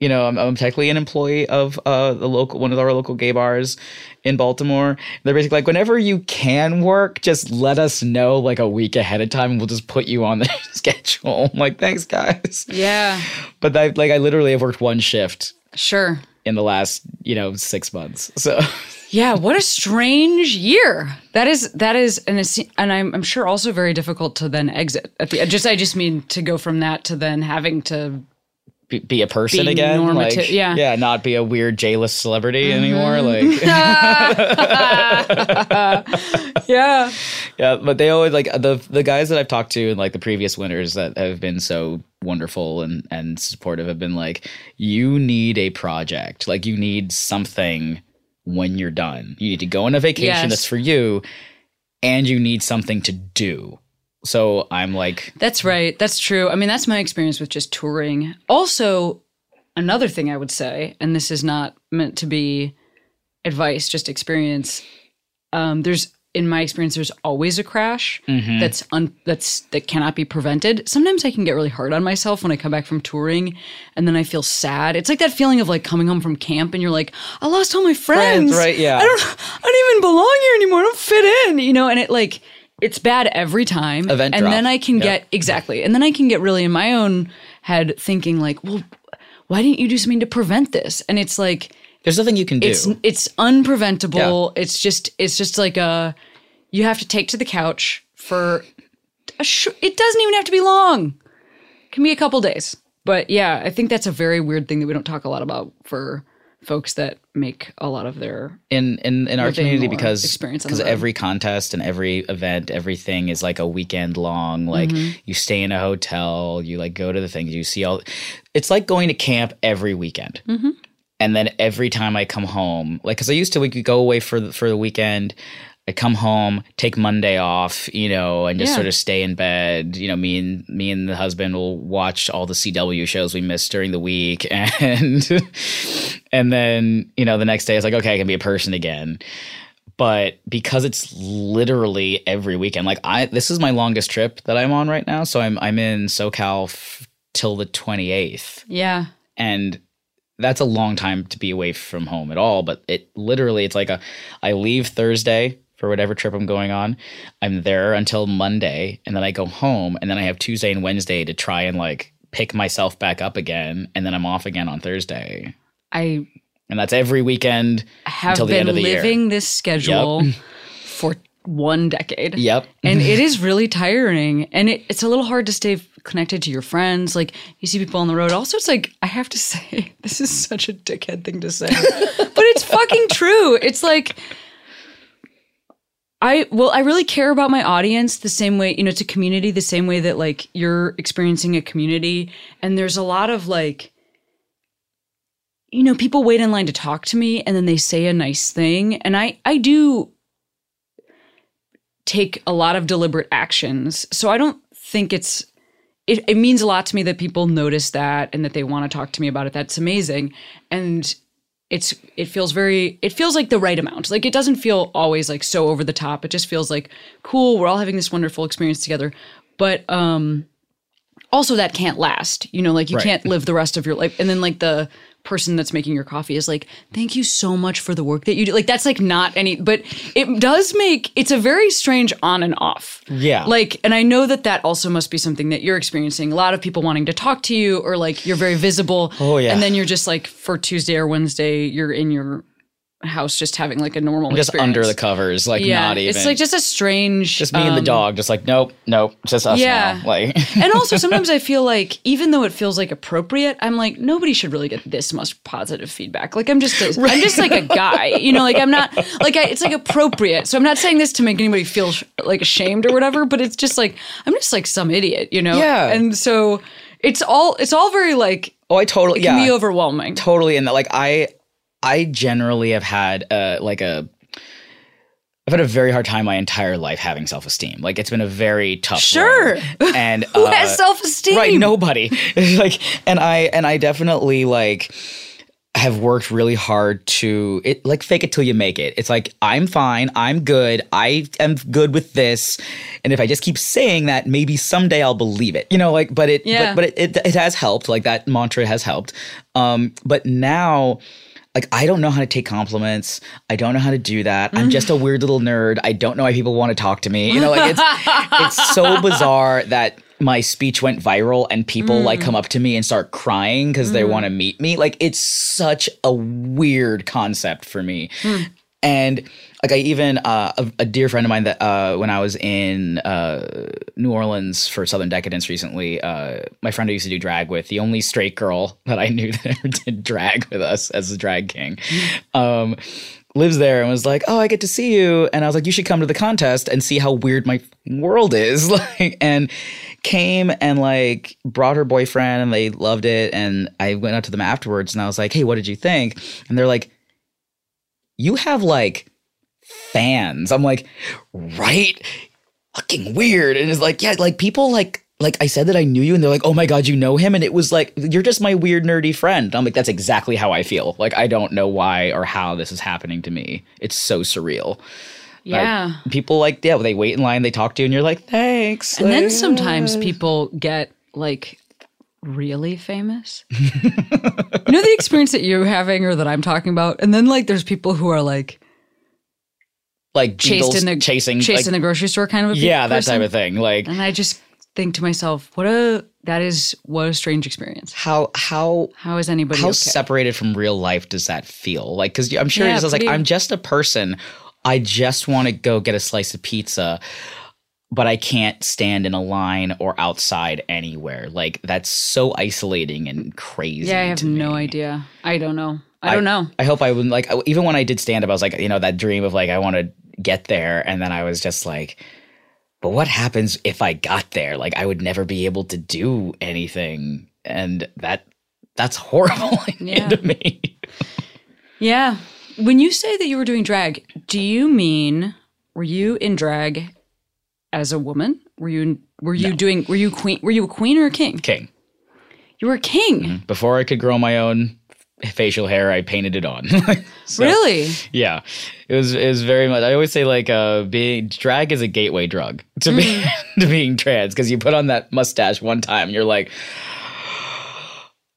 you know, I'm, I'm technically an employee of uh, the local one of our local gay bars in Baltimore. They're basically like, whenever you can work, just let us know like a week ahead of time, and we'll just put you on the schedule. I'm like, thanks, guys. Yeah, But I like I literally have worked one shift sure. In the last you know six months. So Yeah, what a strange year. That is that is and and I'm I'm sure also very difficult to then exit at the just I just mean to go from that to then having to be, be a person Be again, normative- like yeah. yeah, not be a weird J-list celebrity anymore. Mm-hmm. Like yeah Yeah, but they always like the the guys that I've talked to in like the previous winners that have been so wonderful and and supportive have been like, you need a project, like you need something when you're done. You need to go on a vacation Yes. that's for you, and you need something to do. So I'm like, That's right. That's true. I mean, that's my experience with just touring. Also, another thing I would say, and this is not meant to be advice, just experience. Um, there's in my experience, there's always a crash that's un, that's that cannot be prevented. Sometimes I can get really hard on myself when I come back from touring, and then I feel sad. It's like that feeling of like coming home from camp, and you're like, I lost all my friends. right, yeah. I don't, I don't even belong here anymore. I don't fit in, you know. And it like, it's bad every time. Event and drop. then I can Yep. get exactly, and then I can get really in my own head thinking like, well, why didn't you do something to prevent this? And it's like there's nothing you can do. it's it's unpreventable. It's just it's just like a you have to take to the couch for a sh- it doesn't even have to be long. It can be a couple days. But yeah, I think that's a very weird thing that we don't talk a lot about for folks that make a lot of their in in, in our community because experience because every contest and every event everything is like a weekend long like Mm-hmm. you stay in a hotel you like go to the things you see all it's like going to camp every weekend Mm-hmm. and then every time i come home like because i used to we could go away for the, for the weekend I come home, take Monday off, you know, and just Yeah. sort of stay in bed. You know, me and me and the husband will watch all the CW shows we missed during the week, and and then you know the next day it's like okay, I can be a person again. But because it's literally every weekend, like I this is my longest trip that I'm on right now, so I'm I'm in SoCal f- till the 28th, yeah. and that's a long time to be away from home at all but it literally it's like a i leave thursday for whatever trip i'm going on i'm there until monday and then i go home and then i have tuesday and wednesday to try and like pick myself back up again and then i'm off again on thursday I and that's every weekend have until the been end of the year. living this schedule for one decade. Yep. and it is really tiring and it, it's a little hard to stay connected to your friends like you see people on the road also it's like i have to say this is such a dickhead thing to say but it's fucking true it's like i well i really care about my audience the same way you know it's a community the same way that like you're experiencing a community and there's a lot of like you know people wait in line to talk to me and then they say a nice thing and i i do take a lot of deliberate actions. So I don't think it's it, it means a lot to me that people notice that and that they want to talk to me about it. That's amazing. And it's it feels very it feels like the right amount. Like it doesn't feel always like so over the top. It just feels like cool, we're all having this wonderful experience together. But um also that can't last. You know, like you Right. can't live the rest of your life. And then like the person that's making your coffee is like, "Thank you so much for the work that you do." Like that's like not any but it does make it's a very strange on and off. Yeah. Like and I know that that also must be something that you're experiencing. A lot of people wanting to talk to you or like you're very visible. Oh, yeah. And then you're just like for Tuesday or Wednesday you're in your house just having like a normal just experience. under the covers, like yeah, not even. it's like just a strange just me and the um, dog, just like nope, nope, just us Yeah. now. Like and also sometimes I feel like even though it feels like appropriate, I'm like nobody should really get this much positive feedback. Like I'm just a, I'm just like a guy, you know. Like I'm not like I, it's like appropriate. So I'm not saying this to make anybody feel sh- like ashamed or whatever, but it's just like I'm just like some idiot, you know. Yeah. And so it's all it's all very like oh, I totally it can yeah, be overwhelming. totally. And that, like I, I generally have had uh like a. I've had a very hard time my entire life having self esteem. Like it's been a very tough. Sure. And Who uh, has self esteem? right nobody like and i and i definitely like have worked really hard to it like fake it till you make it it's like i'm fine i'm good i am good with this and if i just keep saying that maybe someday i'll believe it you know like but it Yeah. but, but it, it it has helped like that mantra has helped um but now like I don't know how to take compliments. I don't know how to do that. I'm just a weird little nerd. I don't know why people want to talk to me. You know, like it's it's so bizarre that my speech went viral and people like mm. come up to me and start crying because they mm. want to meet me. Like it's such a weird concept for me. Hmm. And like I even uh, a, a dear friend of mine that uh, when I was in uh, New Orleans for Southern Decadence recently, uh, my friend I used to do drag with, the only straight girl that I knew that ever did drag with us as a drag king, um, lives there and was like, "Oh, I get to see you," and I was like, "You should come to the contest and see how weird my world is." like, and came and like brought her boyfriend and they loved it, and I went up to them afterwards and I was like, "Hey, what did you think?" And they're like, "You have like." fans. I'm like, right? Fucking weird. And it's like, yeah, like people like like I said that I knew you and they're like, oh my god, you know him? And it was like, you're just my weird nerdy friend. I'm like, that's exactly how I feel. Like I don't know why or how this is happening to me. It's so surreal. yeah. Like, people like, yeah, they wait in line, they talk to you, and you're like, thanks. And then sometimes people get like really famous. you know the experience that you're having or that I'm talking about? And then like there's people who are like like chased in the chasing chased like, in the grocery store kind of a Yeah, that person. type of thing. Like And I just think to myself, what a that is what a strange experience. how how How is anybody how okay? separated from real life does that feel like because i'm sure Yeah, it's like i'm just a person i just want to go get a slice of pizza but i can't stand in a line or outside anywhere like that's so isolating and crazy yeah, I have no me. idea. I don't know. I, don't know. i hope i wouldn't like even when i did stand up i was like you know that dream of like i want to get there and then i was just like but what happens if i got there like i would never be able to do anything and that that's horrible Yeah. to me Yeah. When you say that you were doing drag, do you mean were you in drag as a woman? Were you were you doing were you queen were you a queen or a king? king You were a king. before I could grow my own facial hair, I painted it on. So, Really? Yeah, it was it was very much. I always say like uh, being drag is a gateway drug to Mm. being to being trans because you put on that mustache one time, and you're like.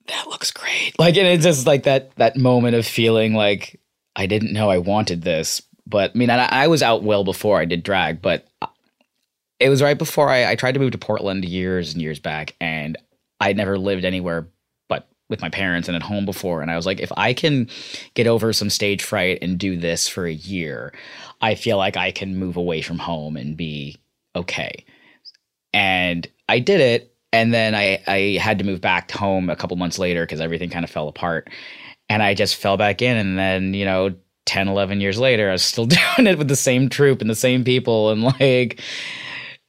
That looks great. Like, and it's just like that that moment of feeling like I didn't know I wanted this, but I mean, I, I was out well before I did drag, but it was right before I, I tried to move to Portland years and years back, and I never lived anywhere but with my parents and at home before and I was like if I can get over some stage fright and do this for a year I feel like I can move away from home and be okay. And I did it and then I I had to move back home a couple months later cuz everything kind of fell apart and I just fell back in and then you know 10 11 years later I was still doing it with the same troupe and the same people and like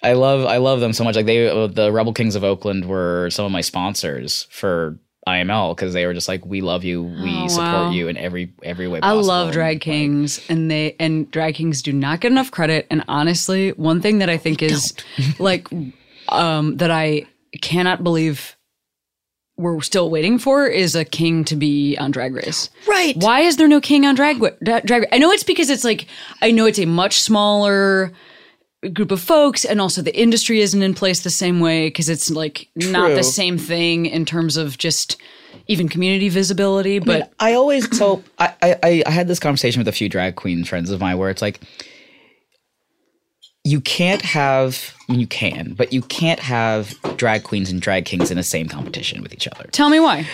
I love I love them so much. Like they uh, the Rebel Kings of Oakland were some of my sponsors for IML because they were just like we love you. We Oh, support wow. you in every every way I love drag Like, kings and they and drag kings do not get enough credit and honestly one thing that I think is like um that I cannot believe we're still waiting for is a king to be on drag race. right. Why is there no king on drag Dra- drag I know it's because it's like I know it's a much smaller group of folks and also the industry isn't in place the same way because it's like not the same thing in terms of just even community visibility but I always so I, I I had this conversation with a few drag queen friends of mine where it's like you can't have I mean, you can but you can't have drag queens and drag kings in the same competition with each other. Tell me why.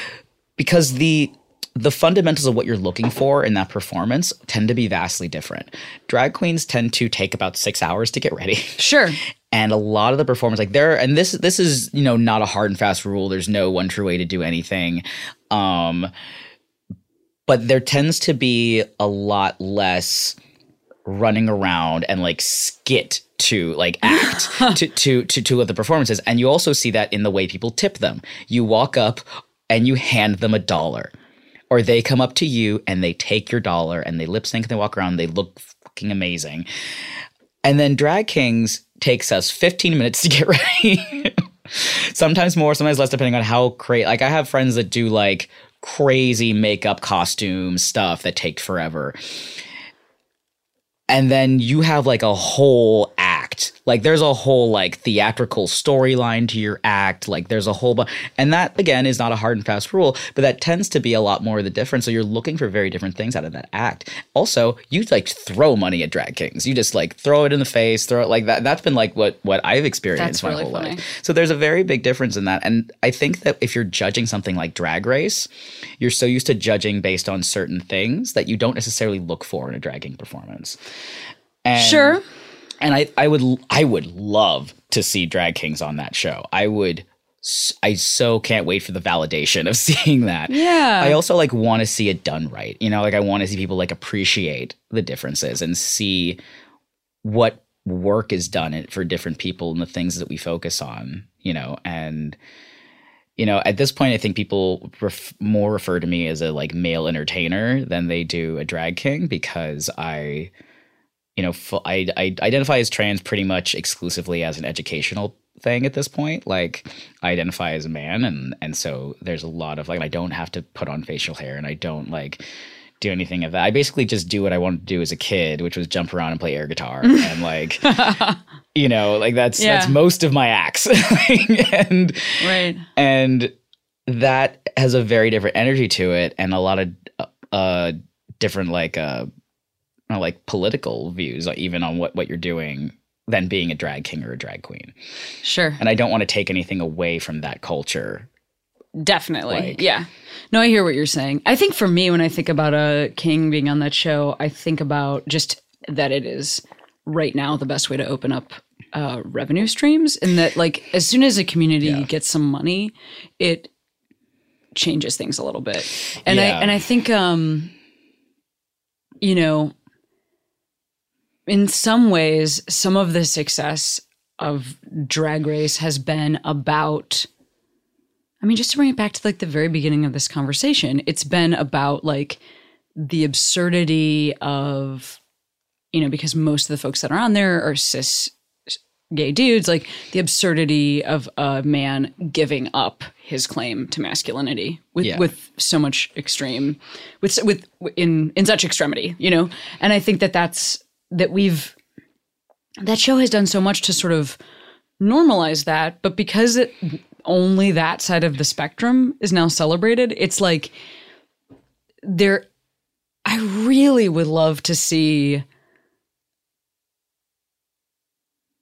Because the the fundamentals of what you're looking for in that performance tend to be vastly different. Drag queens tend to take about six hours to get ready. sure and a lot of the performance like there and this this is you know not a hard and fast rule there's no one true way to do anything um but there tends to be a lot less running around and like skit to like act to, to to to the performances. and you also see that in the way people tip them you walk up and you hand them a dollar or they come up to you and they take your dollar and they lip sync and they walk around and they look fucking amazing and then Drag Kings takes us 15 minutes to get ready. sometimes more, sometimes less, depending on how crazy. Like I have friends that do like crazy makeup, costume stuff that take forever. And then you have like a whole act. Like there's a whole like theatrical storyline to your act. Like there's a whole bu- and that again is not a hard and fast rule, but that tends to be a lot more of the difference. So you're looking for very different things out of that act. Also, you like throw money at drag kings. You just like throw it in the face, throw it like that. That's been like what what I've experienced That's my really whole funny. life. So there's a very big difference in that. And I think that if you're judging something like drag race, you're so used to judging based on certain things that you don't necessarily look for in a dragging performance. And, sure And I, I would I would love to see drag kings on that show. I would I so can't wait for the validation of seeing that. Yeah. I also like want to see it done right. You know, like I want to see people like appreciate the differences and see what work is done for different people and the things that we focus on, you know, and you know, at this point I think people ref- more refer to me as a like male entertainer than they do a drag king because I you know, I, I identify as trans pretty much exclusively as an educational thing at this point. Like, I identify as a man, and and so there's a lot of like I don't have to put on facial hair, and I don't like do anything of that. I basically just do what I wanted to do as a kid, which was jump around and play air guitar, and like, you know, like that's that's most of my acts, and right and that has a very different energy to it and a lot of uh different like uh, like political views even on what what you're doing than being a drag king or a drag queen sure and i don't want to take anything away from that culture Definitely. Like- yeah. No, I hear what you're saying. I think for me, when I think about a king being on that show, I think about just that it is right now the best way to open up uh, revenue streams. And that, like, as soon as a community Yeah. gets some money, it changes things a little bit. And I and I think, um, you know, in some ways, some of the success of Drag Race has been about. I mean, just to bring it back to like the very beginning of this conversation, it's been about like the absurdity of, you know, because most of the folks that are on there are cis gay dudes, like the absurdity of a man giving up his claim to masculinity with Yeah. with so much extreme, with with in in such extremity, you know. And I think that that's that we've that show has done so much to sort of normalize that, but because it only that side of the spectrum is now celebrated, it's like there I really would love to see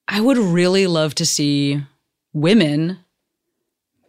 I would really love to see women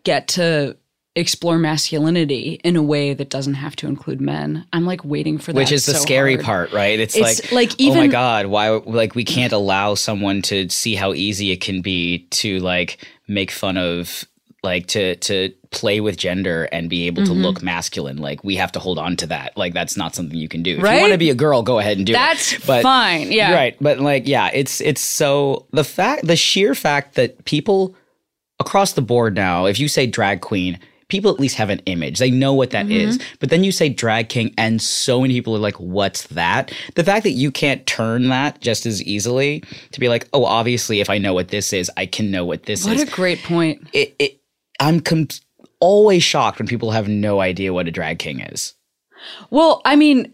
get to explore masculinity in a way that doesn't have to include men. I'm like waiting for that. which is the so scary hard. part, right? It's, It's like, like oh my god, why? Like we can't allow someone to see how easy it can be to like make fun of, like to to play with gender and be able Mm-hmm. to look masculine. Like we have to hold on to that. Like that's not something you can do. If you Right? want to be a girl, go ahead and do That's it. But fine. Yeah. right. But like, yeah, it's it's so the fact, the sheer fact that people across the board now, if you say drag queen, people at least have an image. They know what that is. But then you say drag king, and so many people are like, what's that? The fact that you can't turn that just as easily to be like, oh, obviously, if I know what this is, I can know what this What is. What a great point. it, it, I'm com- always shocked when people have no idea what a drag king is. Well, I mean,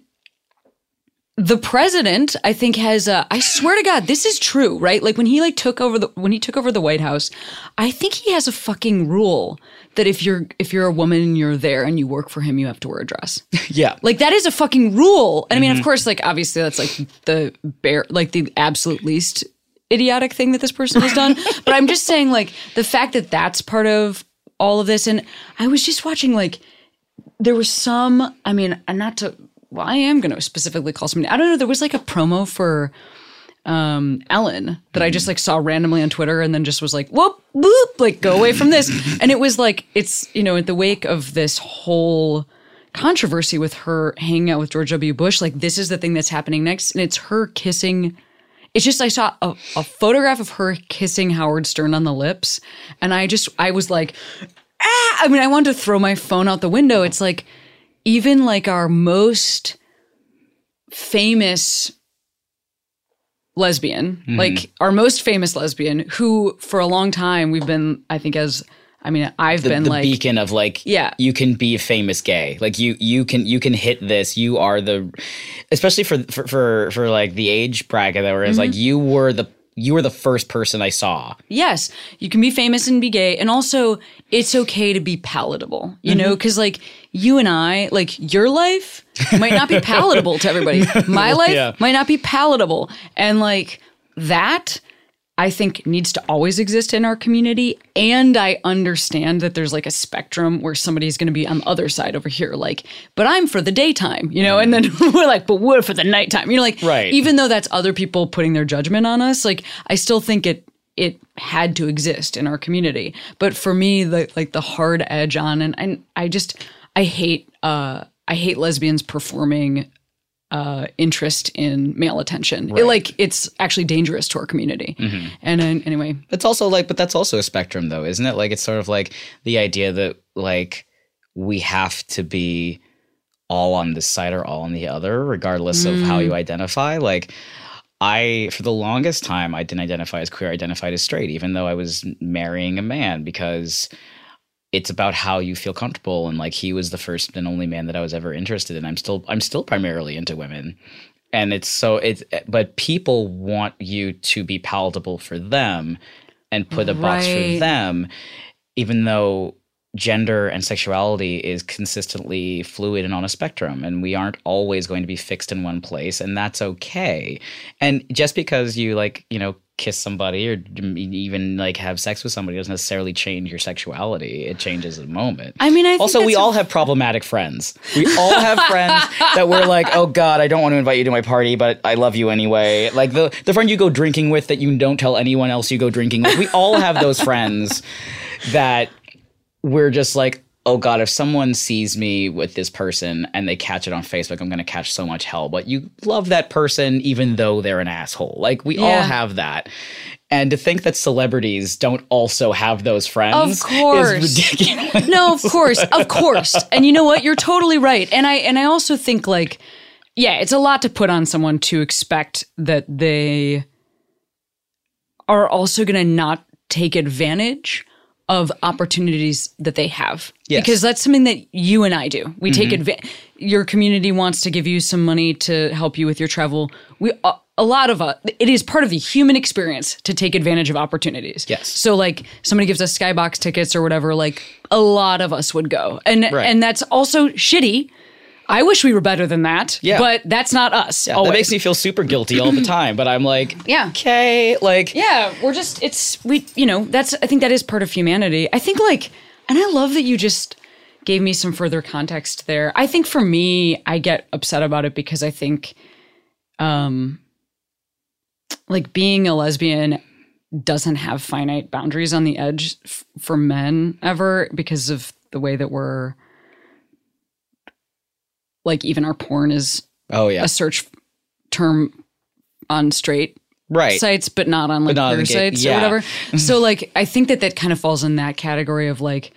the president, I think, has. Uh, I swear to God, this is true, right? Like when he like took over the when he took over the White House, I think he has a fucking rule that if you're if you're a woman and you're there and you work for him, you have to wear a dress. Yeah. Like that is a fucking rule. And I mean, Mm-hmm. of course, like obviously that's like the bare, like the absolute least idiotic thing that this person has done. but I'm just saying, like the fact that that's part of all of this. And I was just watching, like there was some. I mean, and not to. Well, I am going to specifically call somebody. I don't know. There was like a promo for um Ellen that I just like saw randomly on Twitter and then just was like, whoop, whoop, like go away from this. and it was like it's, you know, at the wake of this whole controversy with her hanging out with George W. Bush, like this is the thing that's happening next. And it's her kissing it's just I saw a, a photograph of her kissing Howard Stern on the lips, and I just I was like, ah! I mean, I wanted to throw my phone out the window. It's like even like our most famous lesbian, Mm-hmm. like our most famous lesbian, who for a long time we've been, I think, as I mean, I've the, been the like, beacon of like Yeah. you can be a famous gay like you you can you can hit this you are the especially for for for, for like the age bracket that we're in, it's like Mm-hmm. you were the you were the first person i saw yes, you can be famous and be gay, and also it's okay to be palatable, you know, because like you and I, like your life might not be palatable to everybody. My life Yeah. might not be palatable, and like that. I think needs to always exist in our community. And I understand that there's like a spectrum where somebody's going to be on the other side over here, like, but I'm for the daytime, you know? And then mm. we're like, but we're for the nighttime. You're like, Right. even though that's other people putting their judgment on us, like, I still think it, it had to exist in our community. But for me, the, like the hard edge on, and, and I just, I hate, uh, I hate lesbians performing uh, interest in male attention. It, like it's actually dangerous to our community. And uh, anyway, it's also like but that's also a spectrum though isn't it? Like it's sort of like the idea that like we have to be all on this side or all on the other regardless of how you identify. Like I, for the longest time, I didn't identify as queer, I identified as straight, even though I was marrying a man because it's about how you feel comfortable. And like he was the first and only man that I was ever interested in. I'm still, I'm still primarily into women. And it's so, it's, but people want you to be palatable for them and put a box for them, even though gender and sexuality is consistently fluid and on a spectrum and we aren't always going to be fixed in one place and that's okay. And just because you like you know kiss somebody or even like have sex with somebody doesn't necessarily change your sexuality. It changes at a moment. I mean, I think also we all have problematic friends. We all have friends that we're like oh god i don't want to invite you to my party but i love you anyway. Like the the friend you go drinking with that you don't tell anyone else you go drinking with. We all have those friends that we're just like, oh God, if someone sees me with this person and they catch it on Facebook, I'm going to catch so much hell. But you love that person even though they're an asshole. Like we all have that. And to think that celebrities don't also have those friends Of course. is ridiculous. no, of course, of course. And you know what? You're totally right. And I and I also think like, yeah, it's a lot to put on someone to expect that they are also going to not take advantage of opportunities that they have. Yes. Because that's something that you and I do. We take mm-hmm. advantage. Your community wants to give you some money to help you with your travel. We a, a lot of us. It is part of the human experience to take advantage of opportunities. Yes. So like somebody gives us skybox tickets or whatever, like a lot of us would go, and Right. and that's also shitty. I wish we were better than that. Yeah. But that's not us. Yeah, Oh, that makes me feel super guilty all the time. But I'm like, Yeah. okay, like, Yeah, we're just it's we you know, that's I think that is part of humanity. I think like and I love that you just gave me some further context there. I think for me, I get upset about it because I think, um, like being a lesbian doesn't have finite boundaries on the edge f- for men ever because of the way that we're like even our porn is Oh yeah. a search term on straight Right. sites, but not on like not queer sites yeah. or whatever. so like, I think that that kind of falls in that category of like,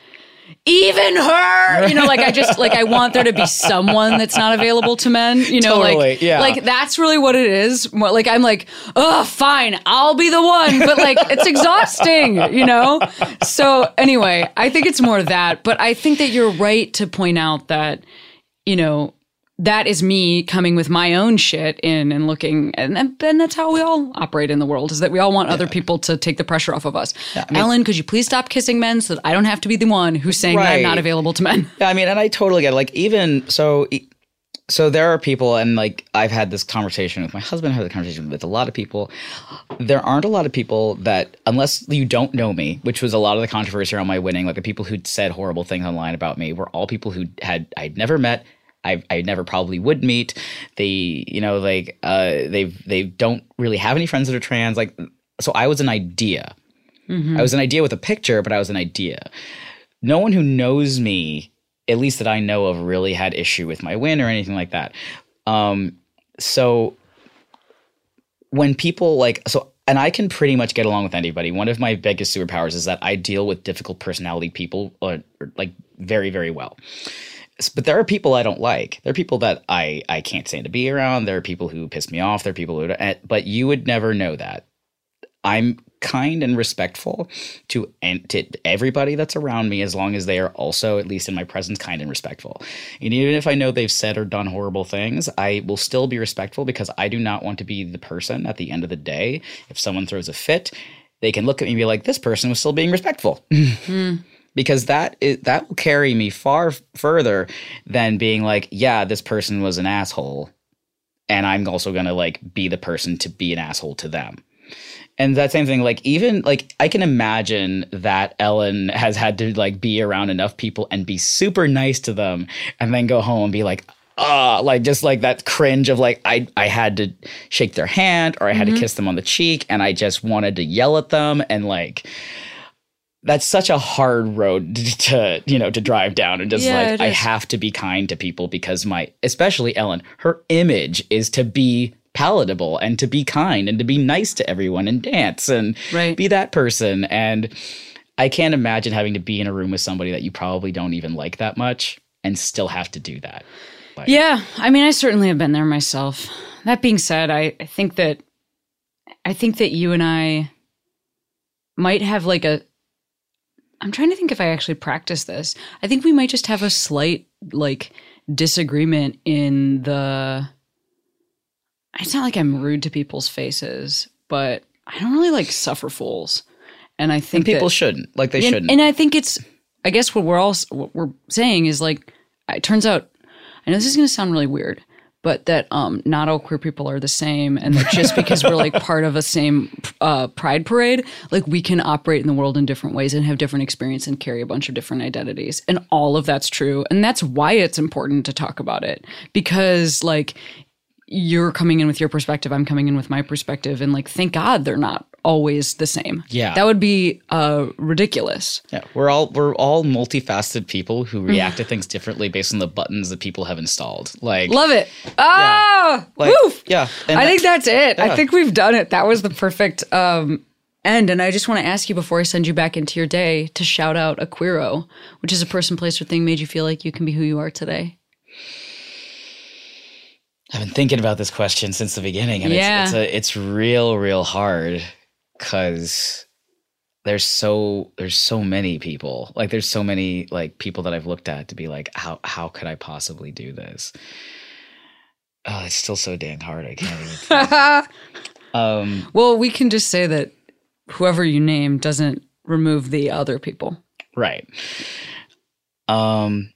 even her, you know, like I just like I want there to be someone that's not available to men, you know, Totally, like yeah. like that's really what it is. More Like I'm like, oh, fine, I'll be the one, but like it's exhausting, you know. So anyway, I think it's more that, but I think that you're right to point out that, you know, that is me coming with my own shit in and looking and and, that's how we all operate in the world is that we all want other people to take the pressure off of us. Ellen could you please stop kissing men so that i don't have to be the one who's saying that i'm not available to men? Yeah, I mean, and I totally get it. Like even so, so there are people, and like I've had this conversation with my husband, i've had the conversation with a lot of people. There aren't a lot of people that, unless you don't know me, which was a lot of the controversy around my winning, like the people who said horrible things online about me were all people who had I'd never met. I, I never probably would meet. They, you know, like uh, they they don't really have any friends that are trans. Like, so I was an idea. I was an idea with a picture, but I was an idea no one who knows me, at least that I know of, really had issue with my win or anything like that. Um, so when people like so and I can pretty much get along with anybody. One of my biggest superpowers is that I deal with difficult personality people uh, like very very well. But there are people I don't like. There are people that I I can't stand to be around. There are people who piss me off. There are people who eh, but you would never know that. I'm kind and respectful to to everybody that's around me as long as they are also at least in my presence kind and respectful. And even if i know they've said or done horrible things i will still be respectful because i do not want to be the person at the end of the day if someone throws a fit they can look at me and be like this person was still being respectful. Because that is, that will carry me far further than being like yeah this person was an asshole and i'm also going to like be the person to be an asshole to them and that same thing like even like i can imagine that ellen has had to like be around enough people and be super nice to them and then go home and be like ah like just like that cringe of like i i had to shake their hand or i had to kiss them on the cheek and i just wanted to yell at them and like that's such a hard road to you know to drive down and just Yeah, like i have to be kind to people because my especially ellen her image is to be palatable and to be kind and to be nice to everyone and dance and Right. be that person. And i can't imagine having to be in a room with somebody that you probably don't even like that much and still have to do that. Yeah i mean i certainly have been there myself. That being said i, I think that i think that you and i might have like a i'm trying to think if i actually practice this. I think we might just have a slight like disagreement in the it's not like i'm rude to people's faces but i don't really like suffer fools. And i think and people that, shouldn't. Like they and, shouldn't. and I think it's, I guess what we're all what we're saying is like, it turns out, I know this is going to sound really weird, but that um, not all queer people are the same, and that just because we're like part of a same uh, pride parade, like we can operate in the world in different ways and have different experience and carry a bunch of different identities, and all of that's true, and that's why it's important to talk about it. Because like you're coming in with your perspective, I'm coming in with my perspective, and like thank God they're not always the same. Yeah. that would be uh, ridiculous. yeah we're all we're all multifaceted people who react to things differently based on the buttons that people have installed like Love it. Ah, like woof. yeah and I think that's it. I think we've done it. That was the perfect um, end. And I just want to ask you before I send you back into your day to shout out a queero, which is a person, place, or thing made you feel like you can be who you are today. I've been thinking about this question since the beginning, and Yeah. it's it's, a, it's real, real hard because there's so there's so many people. Like there's so many like people that I've looked at to be like, how how could I possibly do this? Oh, it's still so dang hard. I can't even. um, Well, we can just say that whoever you name doesn't remove the other people. right. Um,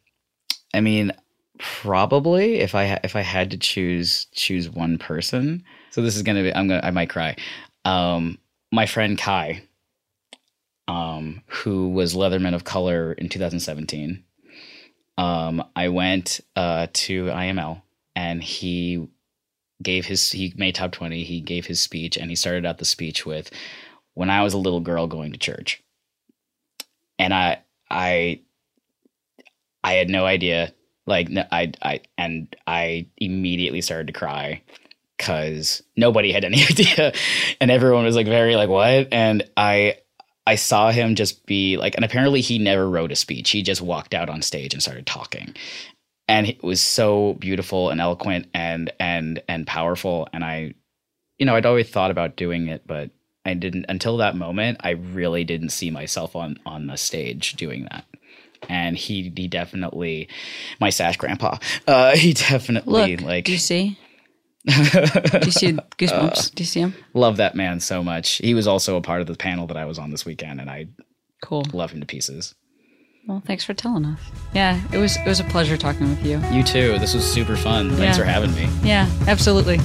I mean, probably if I if I had to choose choose one person. So this is gonna be. I'm gonna. I might cry. Um, my friend Kai, um, who was Leatherman of Color in 2017. um, I went uh, to IML and he gave his he made top 20 he gave his speech and he started out the speech with when i was a little girl going to church and i i i had no idea like i i and i immediately started to cry because nobody had any idea. And everyone was like very like what? And i i saw him just be like and apparently he never wrote a speech. He just walked out on stage and started talking. And it was so beautiful and eloquent and and and powerful. And i you know i'd always thought about doing it but i didn't until that moment i really didn't see myself on on the stage doing that and he he definitely my sash grandpa uh he definitely Look, like do you see? Do you see goosebumps? do you see him? love that man so much he was also a part of the panel that i was on this weekend and i Cool. love him to pieces Well, thanks for telling us. Yeah, it was it was a pleasure talking with you. you too this was super fun thanks Yeah. for having me Yeah, absolutely.